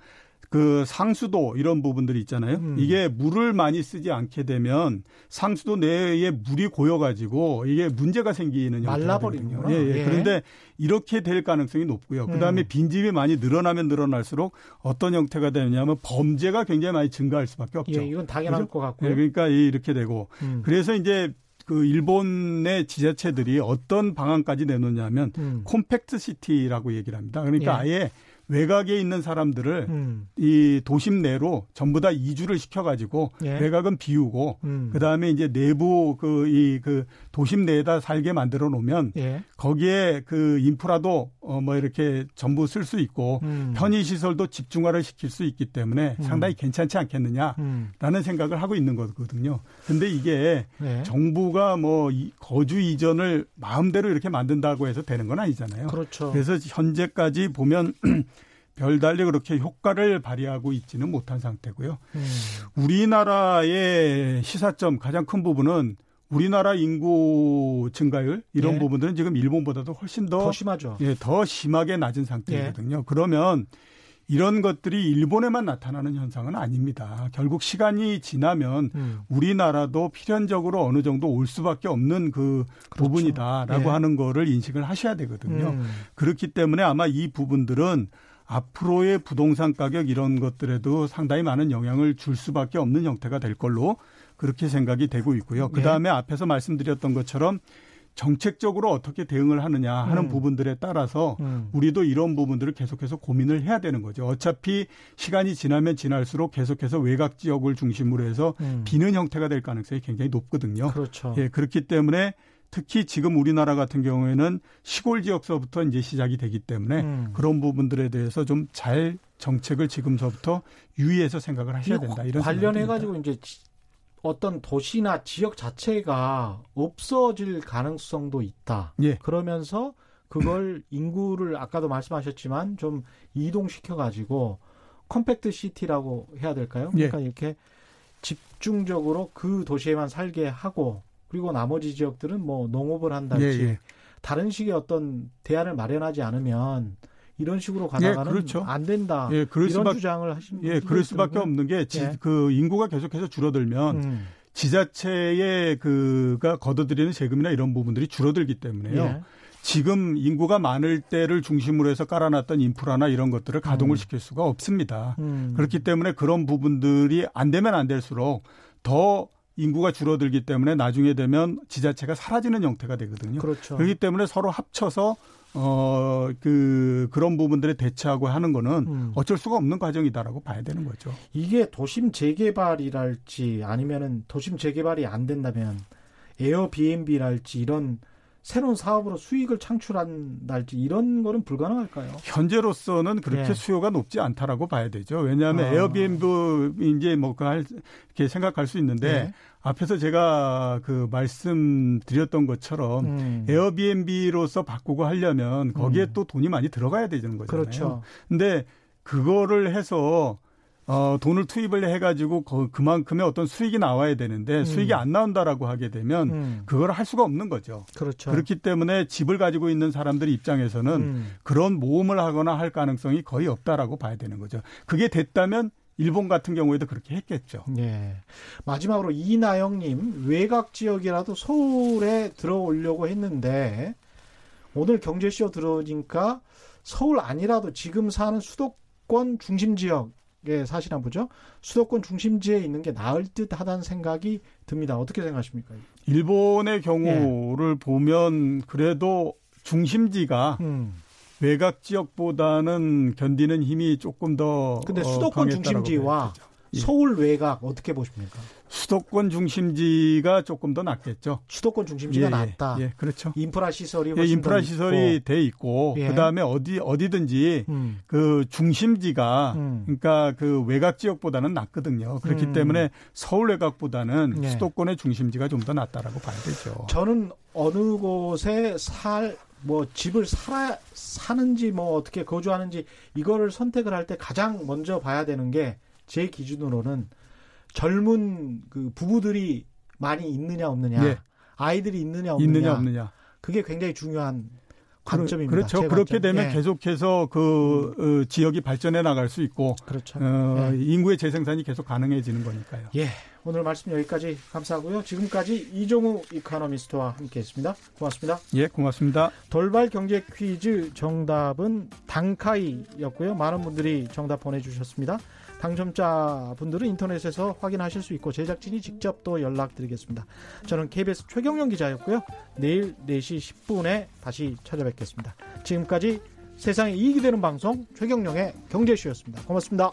Speaker 3: 그 상수도 이런 부분들이 있잖아요. 음. 이게 물을 많이 쓰지 않게 되면 상수도 내에 물이 고여가지고 이게 문제가 생기는
Speaker 1: 말라버리는요.
Speaker 3: 예, 예, 예. 그런데 이렇게 될 가능성이 높고요. 그 다음에 음. 빈집이 많이 늘어나면 늘어날수록 어떤 형태가 되느냐면 범죄가 굉장히 많이 증가할 수밖에 없죠.
Speaker 1: 예, 이건 당연할 그렇죠? 것 같고요.
Speaker 3: 예, 그러니까 이렇게 되고 음. 그래서 이제 그 일본의 지자체들이 어떤 방안까지 내놓냐면 음. 콤팩트 시티라고 얘기를 합니다. 그러니까 예. 아예 외곽에 있는 사람들을 음. 이 도심 내로 전부 다 이주를 시켜가지고 예. 외곽은 비우고 음. 그 다음에 이제 내부 그 이그 그 도심 내에다 살게 만들어 놓으면 예. 거기에 그 인프라도 어 뭐 이렇게 전부 쓸 수 있고 음. 편의 시설도 집중화를 시킬 수 있기 때문에 음. 상당히 괜찮지 않겠느냐라는 음. 생각을 하고 있는 거거든요. 근데 이게 예. 정부가 뭐 거주 이전을 마음대로 이렇게 만든다고 해서 되는 건 아니잖아요.
Speaker 1: 그렇죠.
Speaker 3: 그래서 현재까지 보면 별달리 그렇게 효과를 발휘하고 있지는 못한 상태고요. 음. 우리나라의 시사점 가장 큰 부분은 우리나라 인구 증가율 이런 예. 부분들은 지금 일본보다도 훨씬 더,
Speaker 1: 더 심하죠.
Speaker 3: 예, 더 심하게 낮은 상태거든요. 예. 그러면 이런 것들이 일본에만 나타나는 현상은 아닙니다. 결국 시간이 지나면 음. 우리나라도 필연적으로 어느 정도 올 수밖에 없는 그 그렇죠. 부분이다라고 예. 하는 거를 인식을 하셔야 되거든요. 음. 그렇기 때문에 아마 이 부분들은 앞으로의 부동산 가격 이런 것들에도 상당히 많은 영향을 줄 수밖에 없는 형태가 될 걸로 그렇게 생각이 되고 있고요. 그 다음에 네. 앞에서 말씀드렸던 것처럼 정책적으로 어떻게 대응을 하느냐 하는 음. 부분들에 따라서 음. 우리도 이런 부분들을 계속해서 고민을 해야 되는 거죠. 어차피 시간이 지나면 지날수록 계속해서 외곽 지역을 중심으로 해서 음. 비는 형태가 될 가능성이 굉장히 높거든요.
Speaker 1: 그렇죠.
Speaker 3: 예, 그렇기 때문에 특히 지금 우리나라 같은 경우에는 시골 지역서부터 이제 시작이 되기 때문에 음. 그런 부분들에 대해서 좀 잘 정책을 지금서부터 유의해서 생각을 하셔야 된다. 이런
Speaker 1: 관련해 가지고 이제 어떤 도시나 지역 자체가 없어질 가능성도 있다. 예. 그러면서 그걸 인구를 아까도 말씀하셨지만 좀 이동시켜 가지고 컴팩트 시티라고 해야 될까요? 예. 그러니까 예. 이렇게 집중적으로 그 도시에만 살게 하고 그리고 나머지 지역들은 뭐 농업을 한다든지 예, 예. 다른 식의 어떤 대안을 마련하지 않으면 이런 식으로 예, 가다가는 예, 그렇죠. 안 된다. 예, 이런 수밖, 주장을 하시는
Speaker 3: 예, 그럴 수밖에 있더라고요. 없는 게 지, 예. 그 인구가 계속해서 줄어들면 음. 지자체의 그가 걷어들이는 세금이나 이런 부분들이 줄어들기 때문에요. 예. 지금 인구가 많을 때를 중심으로 해서 깔아놨던 인프라나 이런 것들을 가동을 음. 시킬 수가 없습니다. 음. 그렇기 때문에 그런 부분들이 안 되면 안 될수록 더 인구가 줄어들기 때문에 나중에 되면 지자체가 사라지는 형태가 되거든요.
Speaker 1: 그렇죠.
Speaker 3: 그렇기 때문에 서로 합쳐서 어, 그, 그런 부분들에 대처하고 하는 거는 음. 어쩔 수가 없는 과정이다라고 봐야 되는 거죠.
Speaker 1: 이게 도심 재개발이랄지 아니면은 도심 재개발이 안 된다면 에어비앤비랄지 이런 새로운 사업으로 수익을 창출한달지 이런 거는 불가능할까요?
Speaker 3: 현재로서는 그렇게 예. 수요가 높지 않다라고 봐야 되죠. 왜냐하면 아. 에어비앤비 이제 뭐그 이렇게 생각할 수 있는데 예. 앞에서 제가 그 말씀드렸던 것처럼 음. 에어비앤비로서 바꾸고 하려면 거기에 음. 또 돈이 많이 들어가야 되는 거잖아요.
Speaker 1: 그렇죠.
Speaker 3: 근데 그거를 해서 어, 돈을 투입을 해가지고 그만큼의 어떤 수익이 나와야 되는데 음. 수익이 안 나온다라고 하게 되면 음. 그걸 할 수가 없는 거죠.
Speaker 1: 그렇죠.
Speaker 3: 그렇기 때문에 집을 가지고 있는 사람들 입장에서는 음. 그런 모험을 하거나 할 가능성이 거의 없다라고 봐야 되는 거죠. 그게 됐다면 일본 같은 경우에도 그렇게 했겠죠.
Speaker 1: 네. 마지막으로 이나영님 외곽 지역이라도 서울에 들어오려고 했는데 오늘 경제쇼 들어오니까 서울 아니라도 지금 사는 수도권 중심 지역 예, 사실나 보죠. 수도권 중심지에 있는 게 나을 듯 하다는 생각이 듭니다. 어떻게 생각하십니까?
Speaker 3: 일본의 경우를 예. 보면 그래도 중심지가 음. 외곽 지역보다는 견디는 힘이 조금 더
Speaker 1: 근데 수도권 어, 중심지와 예. 서울 외곽 어떻게 보십니까?
Speaker 3: 수도권 중심지가 조금 더 낫겠죠.
Speaker 1: 수도권 중심지가 예, 낫다.
Speaker 3: 예, 그렇죠.
Speaker 1: 인프라 시설이
Speaker 3: 예, 인프라 시설이 있고. 돼 있고 예. 그다음에 어디 어디든지 음. 그 중심지가 음. 그러니까 그 외곽 지역보다는 낫거든요. 그렇기 음. 때문에 서울 외곽보다는 예. 수도권의 중심지가 좀 더 낫다라고 봐야 되죠.
Speaker 1: 저는 어느 곳에 살 뭐 집을 살아 사는지 뭐 어떻게 거주하는지 이거를 선택을 할 때 가장 먼저 봐야 되는 게 제 기준으로는 젊은 그 부부들이 많이 있느냐 없느냐, 네. 아이들이 있느냐 없느냐,
Speaker 3: 있느냐 없느냐.
Speaker 1: 그게 굉장히 중요한 관점입니다.
Speaker 3: 그렇죠. 그렇게 되면 예. 계속해서 그 음. 어, 지역이 발전해 나갈 수 있고 그렇죠. 어, 예. 인구의 재생산이 계속 가능해지는 거니까요.
Speaker 1: 예. 오늘 말씀 여기까지 감사하고요. 지금까지 이종우 이코노미스트와 함께했습니다. 고맙습니다.
Speaker 3: 예, 고맙습니다.
Speaker 1: 돌발 경제 퀴즈 정답은 당카이였고요. 많은 분들이 정답 보내주셨습니다. 당첨자 분들은 인터넷에서 확인하실 수 있고 제작진이 직접 또 연락드리겠습니다. 저는 KBS 최경영 기자였고요. 내일 4시 10분에 다시 찾아뵙겠습니다. 지금까지 세상에 이익이 되는 방송 최경영의 경제쇼였습니다. 고맙습니다.